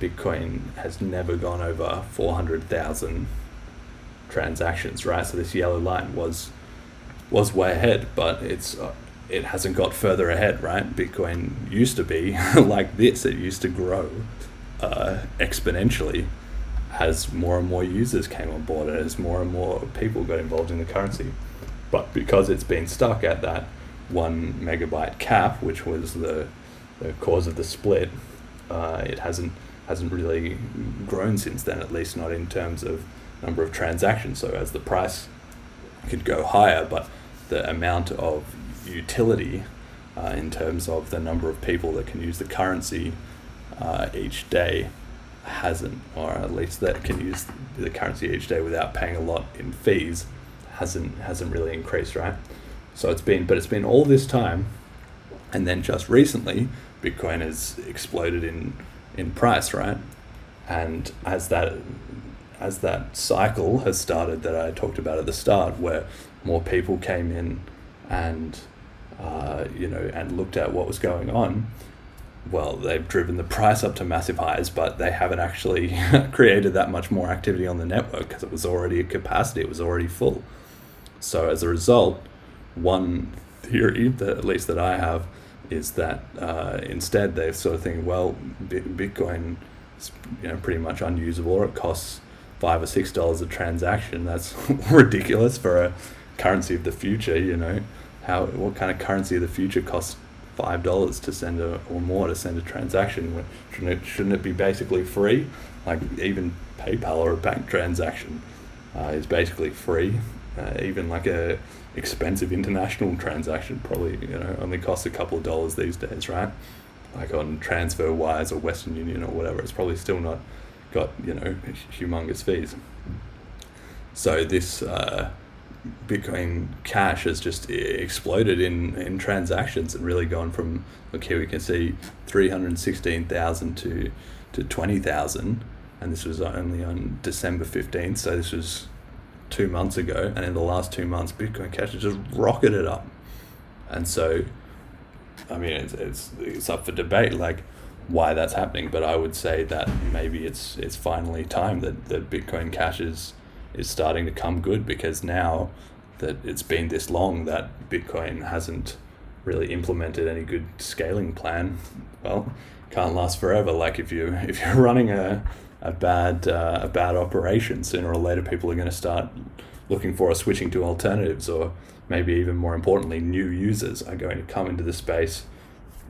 A: Bitcoin has never gone over four hundred thousand transactions, right? So this yellow line was was way ahead, but it's uh, it hasn't got further ahead, right? Bitcoin used to be (laughs) like this; it used to grow uh, exponentially as more and more users came on board, and as more and more people got involved in the currency. But because it's been stuck at that one megabyte cap, which was the the cause of the split, uh, it hasn't hasn't really grown since then. At least not in terms of number of transactions. So as the price could go higher, but the amount of utility uh, in terms of the number of people that can use the currency uh, each day hasn't, or at least that can use the currency each day without paying a lot in fees, hasn't hasn't really increased, right? So it's been, but it's been all this time, and then just recently, Bitcoin has exploded in in price, right? And as that as that cycle has started that I talked about at the start, where more people came in and uh, you know and looked at what was going on, well, they've driven the price up to massive highs, but they haven't actually (laughs) created that much more activity on the network because it was already at capacity, it was already full. So as a result, one theory that at least that I have is that uh, instead they're sort of thinking, well, Bitcoin is you know pretty much unusable, it costs five or six dollars a transaction. That's (laughs) ridiculous for a currency of the future. You know, how what kind of currency of the future costs five dollars to send a or more to send a transaction? Shouldn't it shouldn't it be basically free? Like even PayPal or a bank transaction uh, is basically free. Uh, even like a expensive international transaction probably you know only costs a couple of dollars these days, right? Like on TransferWise or Western Union or whatever, it's probably still not got you know humongous fees. So this uh, Bitcoin Cash has just exploded in, in transactions and really gone from look here we can see three hundred sixteen thousand to to twenty thousand, and this was only on December fifteenth. So this was two months ago, and in the last two months, Bitcoin Cash has just rocketed up, and so. I mean, it's, it's, it's up for debate. Like, why that's happening, but I would say that maybe it's it's finally time that, that Bitcoin Cash is is starting to come good because now that it's been this long that Bitcoin hasn't really implemented any good scaling plan. Well, can't last forever. Like if you if you're (laughs) running a a bad uh, a bad operation, sooner or later people are going to start looking for or switching to alternatives, or maybe even more importantly, new users are going to come into the space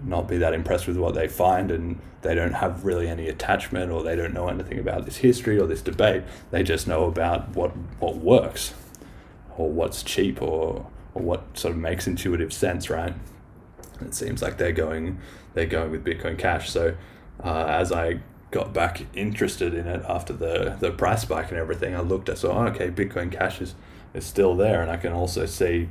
A: not be that impressed with what they find and they don't have really any attachment or they don't know anything about this history or this debate. They just know about what what works or what's cheap or or what sort of makes intuitive sense right? It seems like they're going they're going with bitcoin cash. So uh, as i got back interested in it after the the price spike and everything i looked at so oh, okay bitcoin cash is is still there and i can also see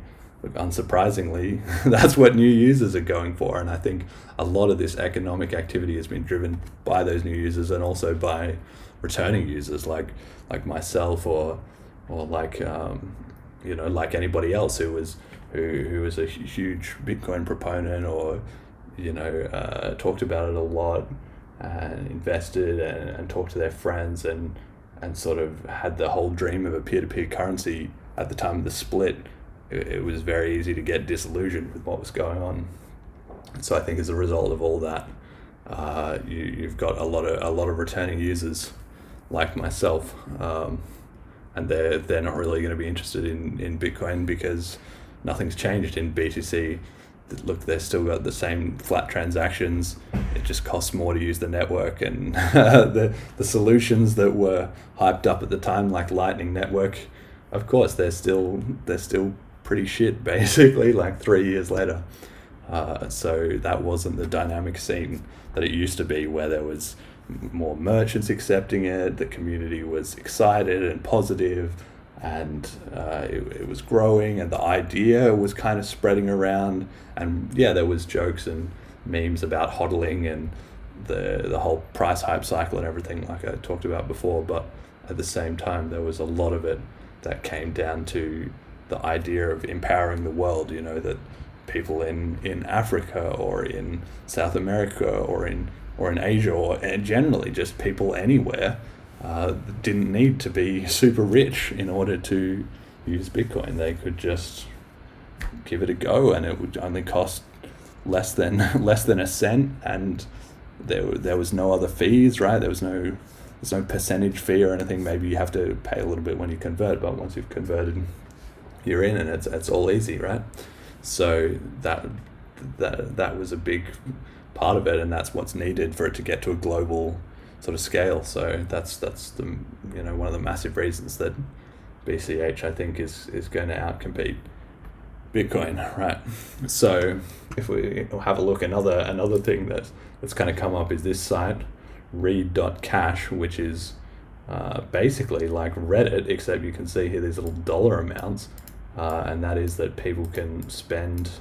A: unsurprisingly, (laughs) that's what new users are going for. And I think a lot of this economic activity has been driven by those new users and also by returning users like like myself or or like um, you know like anybody else who was who, who was a huge Bitcoin proponent or you know uh, talked about it a lot and invested and, and talked to their friends and and sort of had the whole dream of a peer-to-peer currency at the time of the split it, it was very easy to get disillusioned with what was going on. So I think as a result of all that, uh, you, you've got a lot of a lot of returning users like myself, um, and they're they're not really going to be interested in, in Bitcoin because nothing's changed in BTC. Look, they've still got the same flat transactions. It just costs more to use the network, and (laughs) the the solutions that were hyped up at the time, like Lightning Network, of course, they're still they're still pretty shit (laughs) basically like three years later uh, so that wasn't the dynamic scene that it used to be where there was more merchants accepting it the community was excited and positive and uh, it, it was growing, and the idea was kind of spreading around. And yeah, there was jokes and memes about hodling and the the whole price hype cycle and everything, like I talked about before. But at the same time, there was a lot of it that came down to the idea of empowering the world. You know that people in, in Africa or in South America or in or in Asia or generally just people anywhere uh, didn't need to be super rich in order to use Bitcoin. They could just give it a go, and it would only cost less than (laughs) less than a cent, and there there was no other fees, right? There was no there's no percentage fee or anything. Maybe you have to pay a little bit when you convert, but once you've converted, you're in, and it's it's all easy, right? So that that that was a big part of it, and that's what's needed for it to get to a global sort of scale. So that's that's the you know one of the massive reasons that BCH I think is is going to outcompete Bitcoin, right? So if we have a look, another another thing that that's kind of come up is this site, read.cash, which is uh, basically like Reddit, except you can see here these little dollar amounts, uh, and that is that people can spend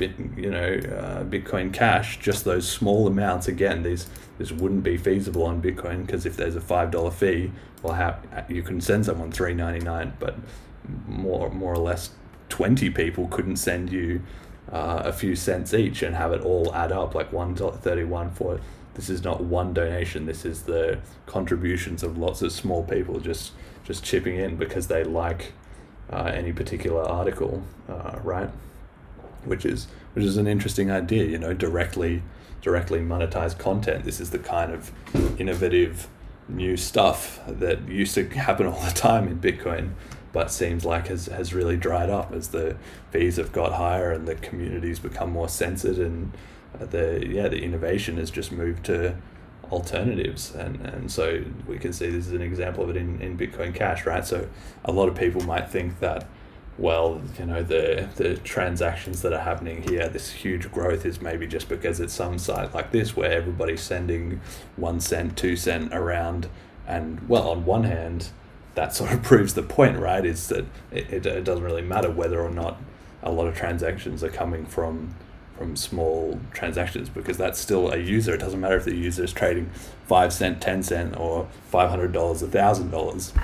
A: bit you know uh, Bitcoin Cash, just those small amounts. Again, these this wouldn't be feasible on Bitcoin because if there's a five dollar fee, well, how you can send someone three ninety nine, but more more or less twenty people couldn't send you uh, a few cents each and have it all add up like one thirty one for. This is not one donation. This is the contributions of lots of small people just just chipping in because they like uh, any particular article, uh, right? Which is which is an interesting idea. You know, directly directly monetize content. This is the kind of innovative new stuff that used to happen all the time in Bitcoin, but seems like has, has really dried up as the fees have got higher and the communities become more censored and uh, the yeah the innovation has just moved to alternatives and, and so we can see this is an example of it in, in Bitcoin Cash, right? So a lot of people might think that well, you know, the the transactions that are happening here, this huge growth is maybe just because it's some site like this where everybody's sending one cent, two cent around, and well, on one hand, that sort of (laughs) proves the point, right? Is that it, it, doesn't really matter whether or not a lot of transactions are coming from from small transactions because that's still a user. It doesn't matter if the user is trading five cent, ten cent, or five hundred dollars, a thousand dollars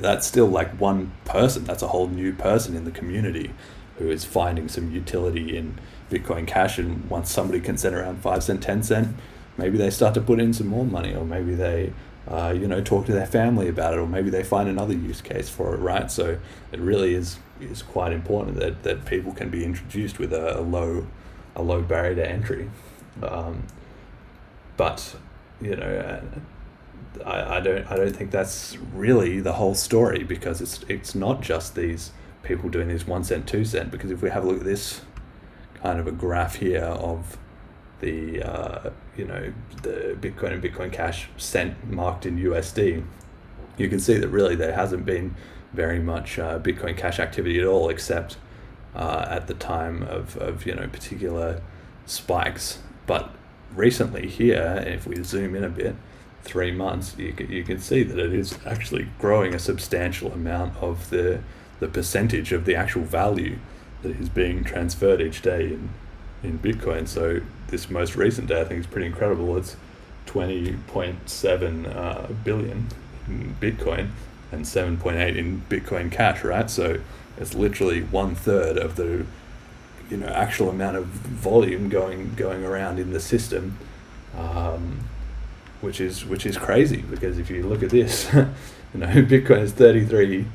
A: that's still like one person. That's a whole new person in the community who is finding some utility in Bitcoin Cash. And once somebody can send around five cent, ten cent, maybe they start to put in some more money, or maybe they, uh, you know, talk to their family about it, or maybe they find another use case for it. Right. So it really is is quite important that, that people can be introduced with a, a low a low barrier to entry. Um, but you know, I, I don't I don't think that's really the whole story because it's it's not just these people doing these one cent two cent because if we have a look at this kind of a graph here of the uh, you know the Bitcoin and Bitcoin Cash cent marked in USD, you can see that really there hasn't been very much uh, Bitcoin Cash activity at all except uh, at the time of, of you know particular spikes. But recently here, if we zoom in a bit, three months, you can, you can see that it is actually growing a substantial amount of the the percentage of the actual value that is being transferred each day in in Bitcoin. So this most recent day, I think, is pretty incredible. It's twenty point seven uh, billion in Bitcoin and seven point eight in Bitcoin Cash. Right, so it's literally one third of the you know actual amount of volume going going around in the system. Um, which is which is crazy because if you look at this, (laughs) you know, (laughs) Bitcoin is thirty three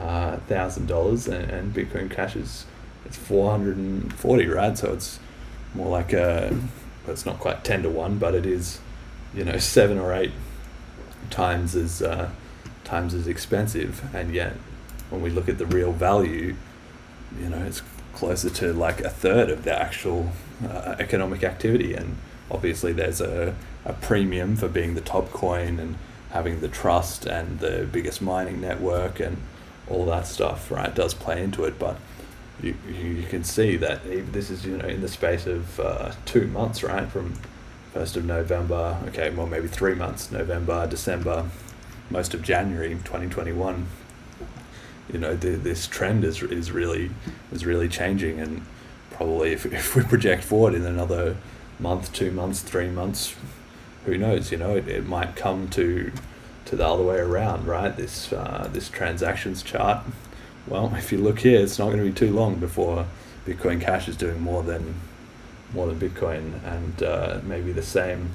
A: uh, thousand dollars and, Bitcoin Cash is it's four hundred and forty, right? So it's more like a well, it's not quite ten to one, but it is, you know, seven or eight times as uh, times as expensive, and yet when we look at the real value, you know, it's closer to like a third of the actual uh, economic activity, and obviously there's a a premium for being the top coin and having the trust and the biggest mining network and all that stuff, right, does play into it. But you, you can see that this is, you know, in the space of uh, two months, right, from 1st of November, okay, well, maybe three months, November, December, most of January 2021. You know, the, this trend is is really is really changing, and probably if if we project forward in another month, two months, three months, who knows? You know, it, it might come to to the other way around, right? This uh, this transactions chart. Well, if you look here, it's not going to be too long before Bitcoin Cash is doing more than more than Bitcoin, and uh, maybe the same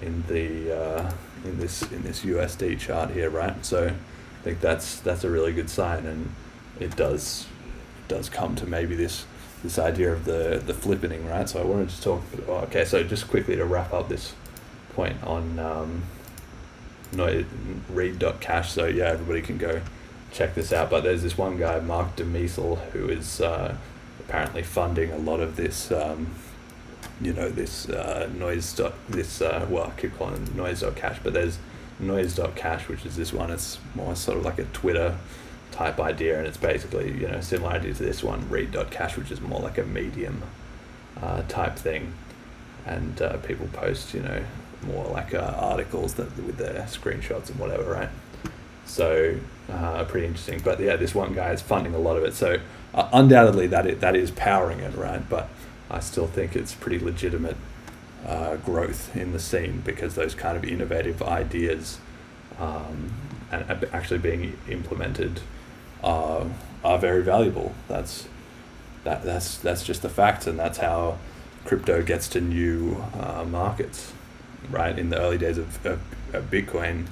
A: in the uh, in this in this USD chart here, right? So I think that's that's a really good sign, and it does it does come to maybe this this idea of the the flippening, right? So I wanted to talk. Okay, so just quickly to wrap up this point on um, no read.cash. So yeah, everybody can go check this out. But there's this one guy, Marc De Mesel, who is uh, apparently funding a lot of this. Um, you know this uh, noise dot this uh, well I keep calling it noise dot cash, but there's noise dot cash, which is this one. It's more sort of like a Twitter type idea, and it's basically you know similarity to this one, read dot cash, which is more like a medium uh, type thing, and uh, people post you know more like uh, articles that with their screenshots and whatever, right? So uh, pretty interesting. But yeah, this one guy is funding a lot of it. So uh, undoubtedly that it, that is powering it, right? But I still think it's pretty legitimate uh, growth in the scene because those kind of innovative ideas um, and actually being implemented are, are very valuable. That's that that's that's just the fact, and that's how crypto gets to new uh, markets. Right in the early days of, of, of Bitcoin,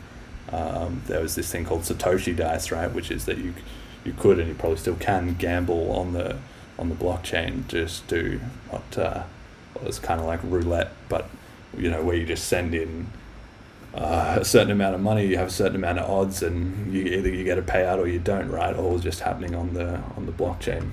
A: um, there was this thing called Satoshi dice, right, which is that you you could and you probably still can gamble on the on the blockchain just do what uh, was kind of like roulette, but you know where you just send in uh, a certain amount of money, you have a certain amount of odds, and you either you get a payout or you don't, right? All just happening on the on the blockchain,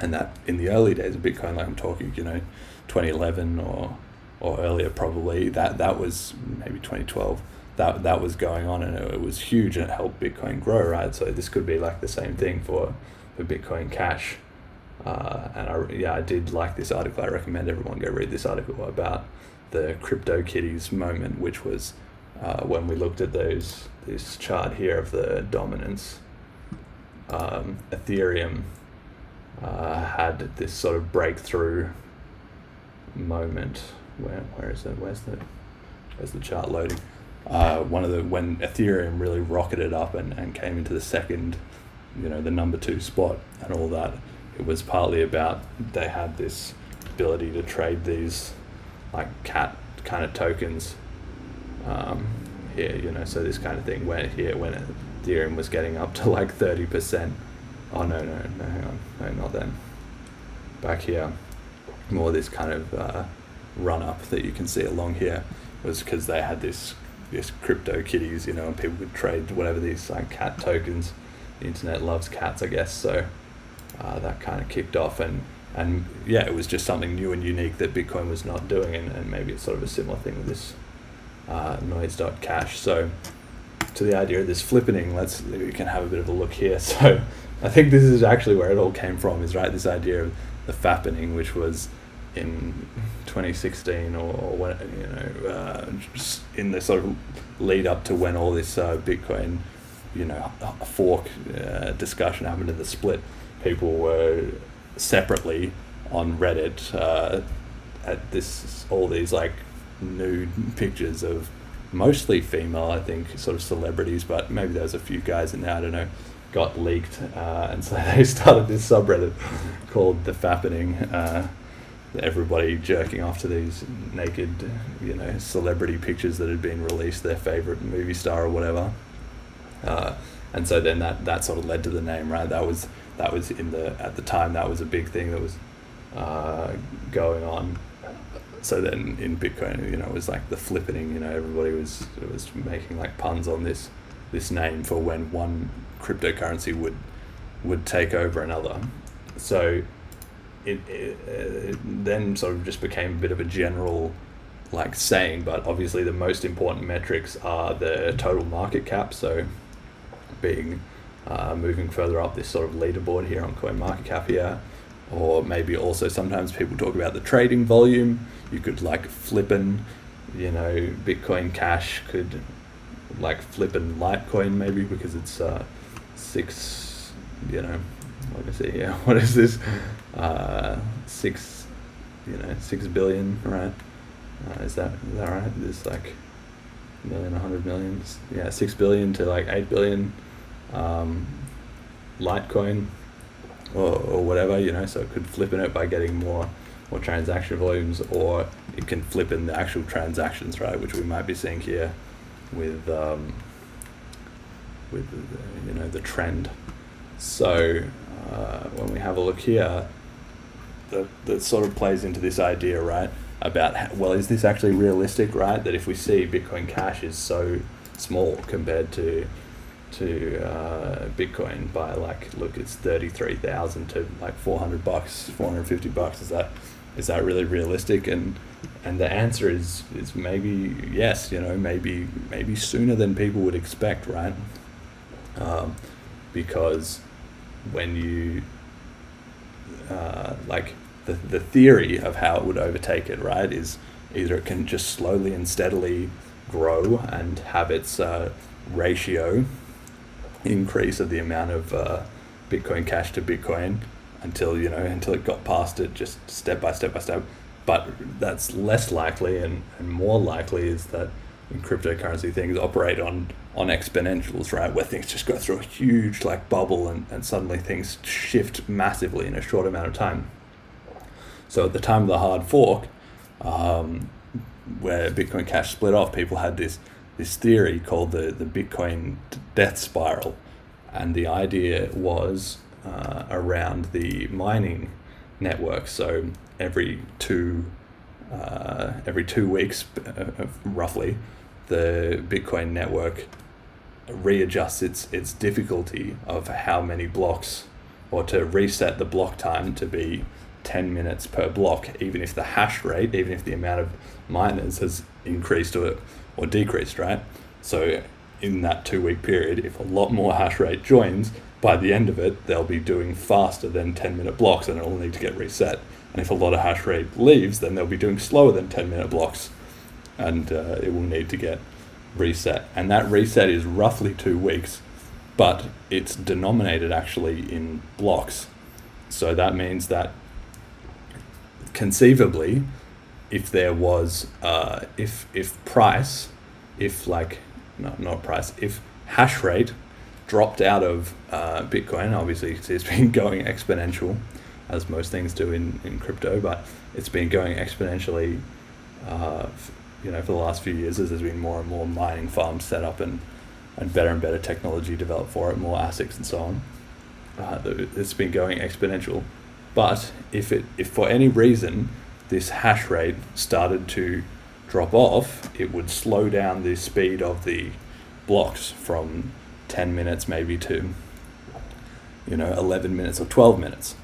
A: and that in the early days of Bitcoin, like I'm talking, you know, 2011 or or earlier probably that that was maybe 2012 that that was going on and it, it was huge and it helped Bitcoin grow right so this could be like the same thing for for Bitcoin Cash uh, and I, yeah, I did like this article. I recommend everyone go read this article about the Crypto Kitties moment, which was uh, when we looked at those this chart here of the dominance. Um, Ethereum uh, had this sort of breakthrough moment. Where where is it? Where's the where's the chart loading? Uh, one of the when Ethereum really rocketed up and, and came into the second, you know, the number two spot and all that it was partly about they had this ability to trade these like cat kind of tokens um, here, you know, so this kind of thing went here when Ethereum was getting up to like 30%. Oh, no, no, no, hang on. No, not then. Back here, more this kind of uh, run up that you can see along here was because they had this this crypto kitties, you know, and people could trade whatever these like cat tokens. The internet loves cats, I guess. So uh, that kind of kicked off and and yeah it was just something new and unique that bitcoin was not doing and, and maybe it's sort of a similar thing with this uh, noise.cash so to the idea of this flippening let's we can have a bit of a look here. (laughs) So i think this is actually where it all came from is right this idea of the fappening which was in 2016 or, or when you know uh, in the sort of lead up to when all this uh, bitcoin you know fork uh, discussion happened in the split. People were separately on Reddit uh, at this all these like nude (laughs) pictures of mostly female, I think, sort of celebrities, but maybe there's a few guys in there. I don't know. Got leaked, uh, and (laughs) so they started this subreddit (laughs) called the Fappening. Uh, everybody jerking off to these naked, you know, celebrity pictures that had been released, their favorite movie star or whatever. Uh, and so then that that sort of led to the name, right? That was that was in the at the time that was a big thing that was uh, going on. So then in Bitcoin, you know, it was like the flippening. You know, everybody was was making like puns on this this name for when one cryptocurrency would would take over another. So it, it, it then sort of just became a bit of a general like saying, but obviously the most important metrics are the total market cap. So being uh, moving further up this sort of leaderboard here on CoinMarketCap here. Or maybe also sometimes people talk about the trading volume. You could like flipping, you know, Bitcoin Cash could like flipping Litecoin maybe because it's uh, six, you know, what is it? Yeah, (laughs) what is this? Uh, six, you know, six billion, right? Uh, is that is that right? It's like million, a hundred millions. Yeah, six billion to like eight billion. Um, Litecoin or, or whatever, you know, so it could flip in it by getting more more transaction volumes, or it can flip in the actual transactions, right, which we might be seeing here with um, with the, you know the trend. So uh, when we have a look here, that that sort of plays into this idea, right, about how, well, is this actually realistic, right? That if we see Bitcoin Cash is so small compared to to uh, Bitcoin by like look it's thirty three thousand to like four hundred bucks, four hundred fifty bucks. Is that is that really realistic? And and the answer is is maybe yes. You know maybe maybe sooner than people would expect, right? Um, because when you uh, like the the theory of how it would overtake it, right, is either it can just slowly and steadily grow and have its uh, ratio increase of the amount of uh, Bitcoin Cash to Bitcoin until you know until it got past it just step by step by step. But that's less likely, and, and more likely is that in cryptocurrency things operate on on exponentials, right? Where things just go through a huge like bubble and, and suddenly things shift massively in a short amount of time. So at the time of the hard fork, um, where Bitcoin Cash split off, people had this this theory called the, the Bitcoin death spiral. And the idea was uh, around the mining network. So every two uh, every two weeks, uh, roughly, the Bitcoin network readjusts its its difficulty of how many blocks, or to reset the block time to be ten minutes per block, even if the hash rate, even if the amount of miners has increased or or decreased, right? So in that two week period, if a lot more hash rate joins, by the end of it, they'll be doing faster than 10 minute blocks and it'll need to get reset. And if a lot of hash rate leaves, then they'll be doing slower than 10 minute blocks and uh, it will need to get reset. And that reset is roughly two weeks, but it's denominated actually in blocks. So that means that conceivably, if there was, uh, if, if price, if like no, not price. If hash rate dropped out of uh, Bitcoin, obviously (laughs) it's been going exponential, as most things do in, in crypto, but it's been going exponentially, uh, you know, for the last few years as there's been more and more mining farms set up and, and better and better technology developed for it, more ASICs and so on. Uh, it's been going exponential. But if it if for any reason this hash rate started to drop off, it would slow down the speed of the blocks from 10 minutes maybe to you know 11 minutes or 12 minutes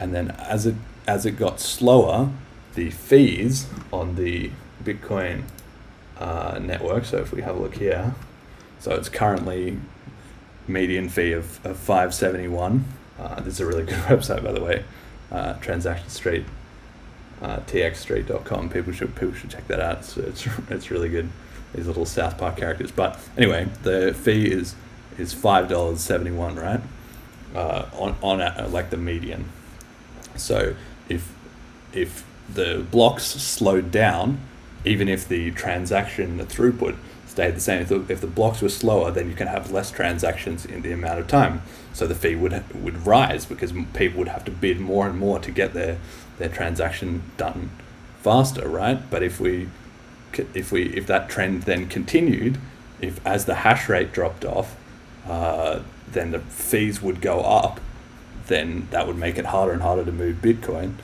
A: and then as it as it got slower the fees on the bitcoin uh, network so if we have a look here so it's currently median fee of, of 571 uh, this is a really (laughs) good website by the way uh, transaction street uh, txstreet.com. People should people should check that out. It's, it's it's really good. These little South Park characters. But anyway, the fee is is five dollars seventy one, right? Uh, on on a, like the median. So if if the blocks slowed down, even if the transaction the throughput stayed the same. If the, if the blocks were slower, then you can have less transactions in the amount of time. So the fee would would rise because people would have to bid more and more to get their their transaction done faster, right? But if we if we if that trend then continued, if as the hash rate dropped off, uh, then the fees would go up. Then that would make it harder and harder to move Bitcoin,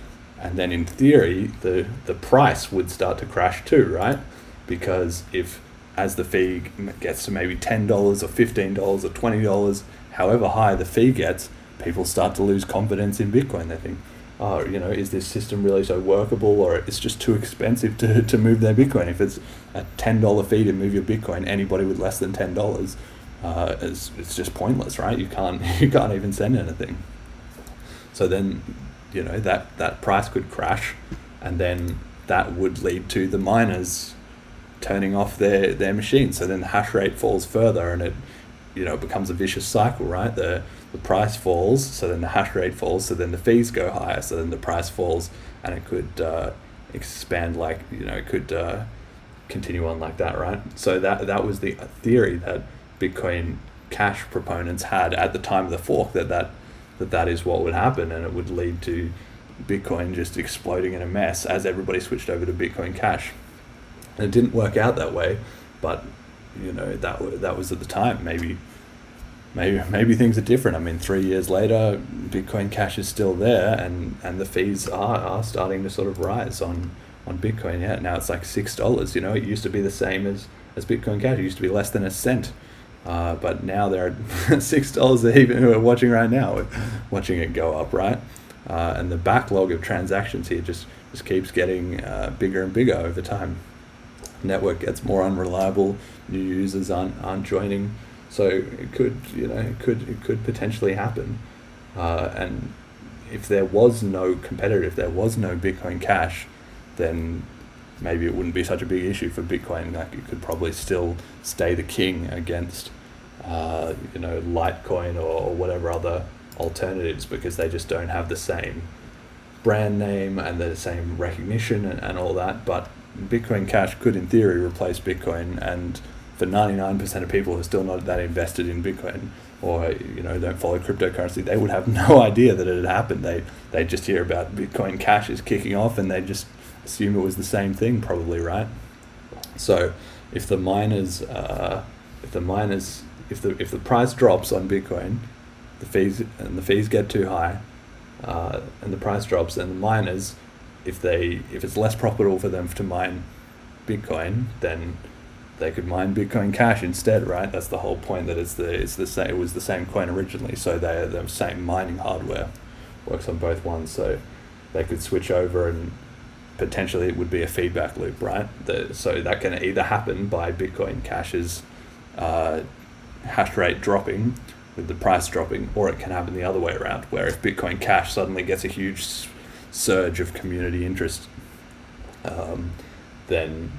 A: and then in theory the the price would start to crash too, right? Because if as the fee gets to maybe ten dollars or fifteen dollars or twenty dollars, however high the fee gets, people start to lose confidence in Bitcoin. They think, oh, you know, is this system really so workable, or it's just too expensive to, (laughs) to move their Bitcoin? If it's a ten dollar fee to move your Bitcoin, anybody with less than ten dollars, uh, is it's just pointless, right? You can't (laughs) you can't even send anything. So then, you know that that price could crash, and then that would lead to the miners turning off their their machine. So then the hash rate falls further, and it you know becomes a vicious cycle, right? The the price falls, so then the hash rate falls, so then the fees go higher, so then the price falls, and it could uh, expand like you know it could uh, continue on like that, right? So that that was the theory that Bitcoin Cash proponents had at the time of the fork that that that that is what would happen, and it would lead to Bitcoin just exploding in a mess as everybody switched over to Bitcoin Cash. And it didn't work out that way, but you know that that was at the time. Maybe maybe maybe things are different. I mean, three years later, Bitcoin Cash is still there, and, and the fees are, are starting to sort of rise on on Bitcoin. Yeah, now it's like six dollars. You know, it used to be the same as as Bitcoin Cash. It used to be less than a cent, uh, but now they're (laughs) six dollars. Even who are watching right now, watching it go up, right? Uh, and the backlog of transactions here just just keeps getting uh, bigger and bigger over time. Network gets more unreliable. New users aren't aren't joining so it could, you know, it could it could potentially happen. Uh, and if there was no competitor, if there was no Bitcoin Cash, then maybe it wouldn't be such a big issue for Bitcoin. Like it could probably still stay the king against, uh, you know, Litecoin or, or whatever other alternatives because they just don't have the same brand name and the same recognition and, and all that. But Bitcoin Cash could, in theory, replace Bitcoin and for 99% of people who are still not that invested in Bitcoin or you know don't follow cryptocurrency, they would have (laughs) no idea that it had happened. They they just hear about Bitcoin Cash is kicking off and they just assume it was the same thing, probably right. So if the miners uh, if the miners if the if the price drops on Bitcoin, the fees and the fees get too high, uh, and the price drops, and the miners, if they if it's less profitable for them to mine Bitcoin, then they could mine Bitcoin Cash instead, right? That's the whole point. That it's the it's the same. It was the same coin originally, so they the same mining hardware works on both ones. So they could switch over and potentially it would be a feedback loop, right? The, so that can either happen by Bitcoin Cash's uh, hash rate dropping with the price dropping, or it can happen the other way around, where if Bitcoin Cash suddenly gets a huge surge of community interest, um, then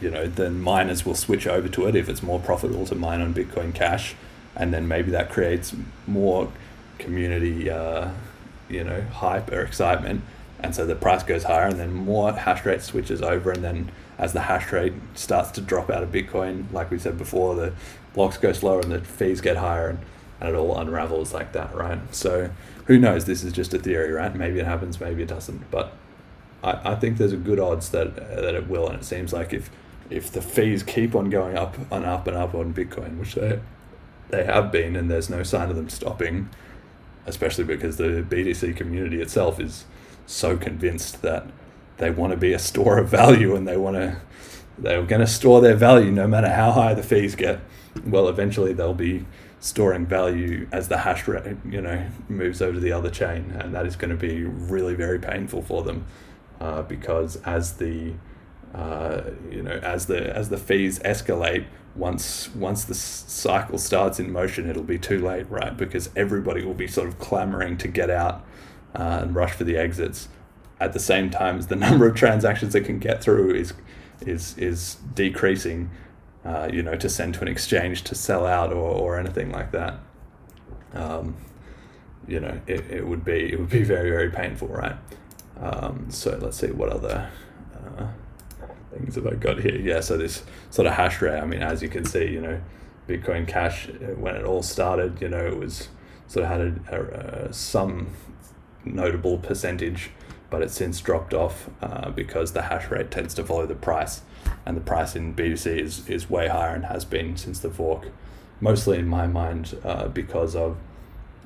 A: you know, then miners will switch over to it if it's more profitable to mine on Bitcoin Cash, and then maybe that creates more community, uh, you know, hype or excitement, and so the price goes higher, and then more hash rate switches over, and then as the hash rate starts to drop out of Bitcoin, like we said before, the blocks go slower and the fees get higher, and, and it all unravels like that, right? So who knows? This is just a theory, right? Maybe it happens, maybe it doesn't, but I, I think there's a good odds that that it will, and it seems like if if the fees keep on going up and up and up on Bitcoin, which they they have been, and there's no sign of them stopping, especially because the BTC community itself is so convinced that they want to be a store of value and they want to they're going to store their value no matter how high the fees get. Well, eventually they'll be storing value as the hash rate you know moves over to the other chain, and that is going to be really very painful for them uh, because as the uh, you know, as the as the fees escalate, once once the cycle starts in motion, it'll be too late, right? Because everybody will be sort of clamoring to get out uh, and rush for the exits. At the same time, as the (laughs) number of transactions that can get through is is is decreasing, uh, you know, to send to an exchange to sell out or, or anything like that. Um, you know, it, it would be it would be very very painful, right? Um, so let's see what other. Uh, things have I got here? Yeah, so this sort of hash rate. I mean, as you can see, you know, Bitcoin Cash uh, when it all started, you know, it was sort of had a, a, a some notable percentage, but it's since dropped off uh, because the hash rate tends to follow the price, and the price in BTC is is way higher and has been since the fork, mostly in my mind uh, because of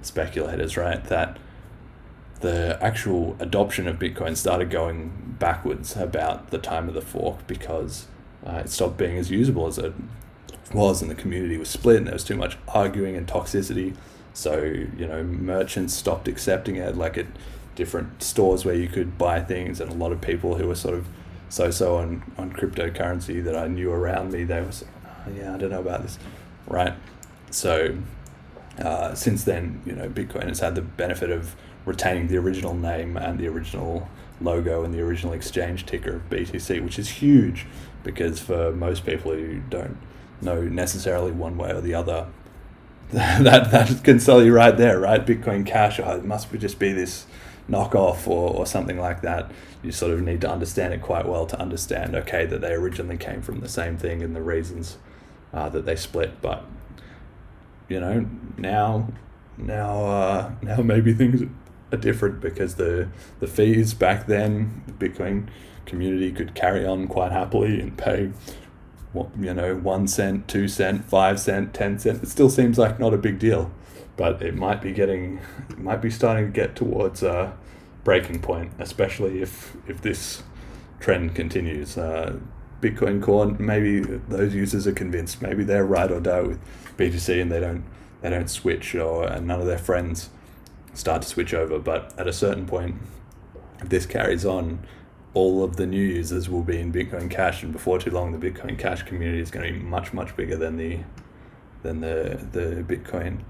A: speculators, right? That the actual adoption of Bitcoin started going backwards about the time of the fork because uh, it stopped being as usable as it was, and the community was split, and there was too much arguing and toxicity. So you know, merchants stopped accepting it, like at different stores where you could buy things, and a lot of people who were sort of so-so on on cryptocurrency that I knew around me, they were, oh, yeah, I don't know about this, right? So uh, since then, you know, Bitcoin has had the benefit of retaining the original name and the original logo and the original exchange ticker of BTC, which is huge because for most people who don't know necessarily one way or the other, (laughs) that that can sell you right there, right? Bitcoin Cash, oh, it must be just be this knockoff or, or something like that. You sort of need to understand it quite well to understand, okay, that they originally came from the same thing and the reasons uh, that they split. But you know, now now uh, now maybe things are different because the the fees back then, the Bitcoin community could carry on quite happily and pay you know, one cent, two cent, five cent, ten cent. It still seems like not a big deal, but it might be getting, it might be starting to get towards a breaking point, especially if if this trend continues. Uh, Bitcoin Core, maybe those users are convinced. Maybe they're right or die with BTC, and they don't they don't switch, or and none of their friends start to switch over. But at a certain point, if this carries on, all of the new users will be in Bitcoin Cash, and before too long, the Bitcoin Cash community is going to be much much bigger than the than the the Bitcoin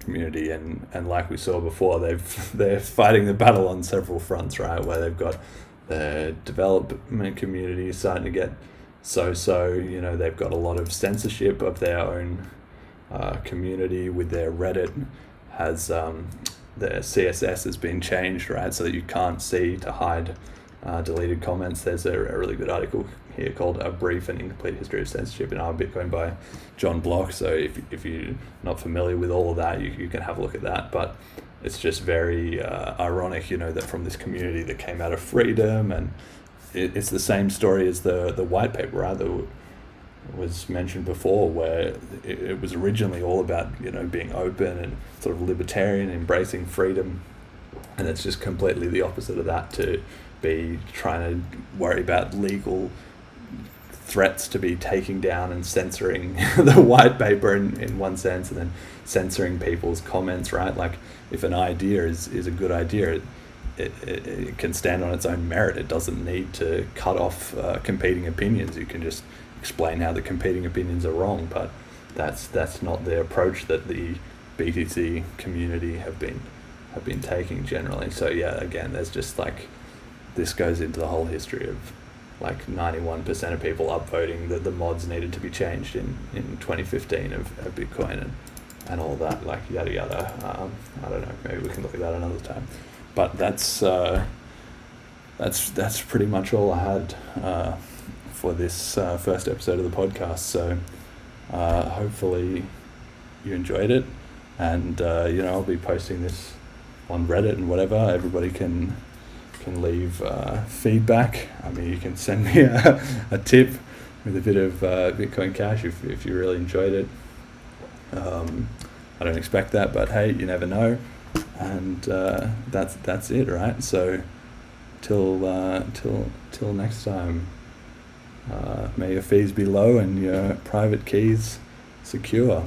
A: community. And and like we saw before, they've (laughs) they're fighting the battle on several fronts, right? Where they've got the development community starting to get so so. You know, they've got a lot of censorship of their own uh, community with their Reddit has um, their CSS has been changed, right? So that you can't see to hide uh, deleted comments. There's a, a, really good article here called A Brief and Incomplete History of Censorship in r/Bitcoin by John Blocke. So if, if you're not familiar with all of that, you, you can have a look at that. But it's just very uh, ironic, you know, that from this community that came out of freedom and it, it's the same story as the, the white paper, right? That was mentioned before where it, it was originally all about, you know, being open and sort of libertarian, embracing freedom. And it's just completely the opposite of that to be trying to worry about legal threats to be taking down and censoring (laughs) the white paper in, in one sense and then censoring people's comments right? Like if an idea is, is a good idea it, it, it can stand on its own merit. It doesn't need to cut off uh, competing opinions. You can just explain how the competing opinions are wrong but that's that's not the approach that the BTC community have been have been taking generally. So yeah again there's just like this goes into the whole history of like 91% of people upvoting that the mods needed to be changed in, in 2015 of, of Bitcoin and, and all that, like yada yada. Um, I don't know, maybe we can look at that another time. But that's, uh, that's, that's pretty much all I had uh, for this uh, first episode of the podcast. So uh, hopefully you enjoyed it. And, uh, you know, I'll be posting this on Reddit and whatever. Everybody can can leave uh, feedback. I mean, you can send me (laughs) a, a tip with a bit of uh, Bitcoin Cash if, if you really enjoyed it. Um, I don't expect that, but hey, you never know. And uh, that's that's it, right? So till uh, till till next time. Uh, may your fees be low and your private keys secure.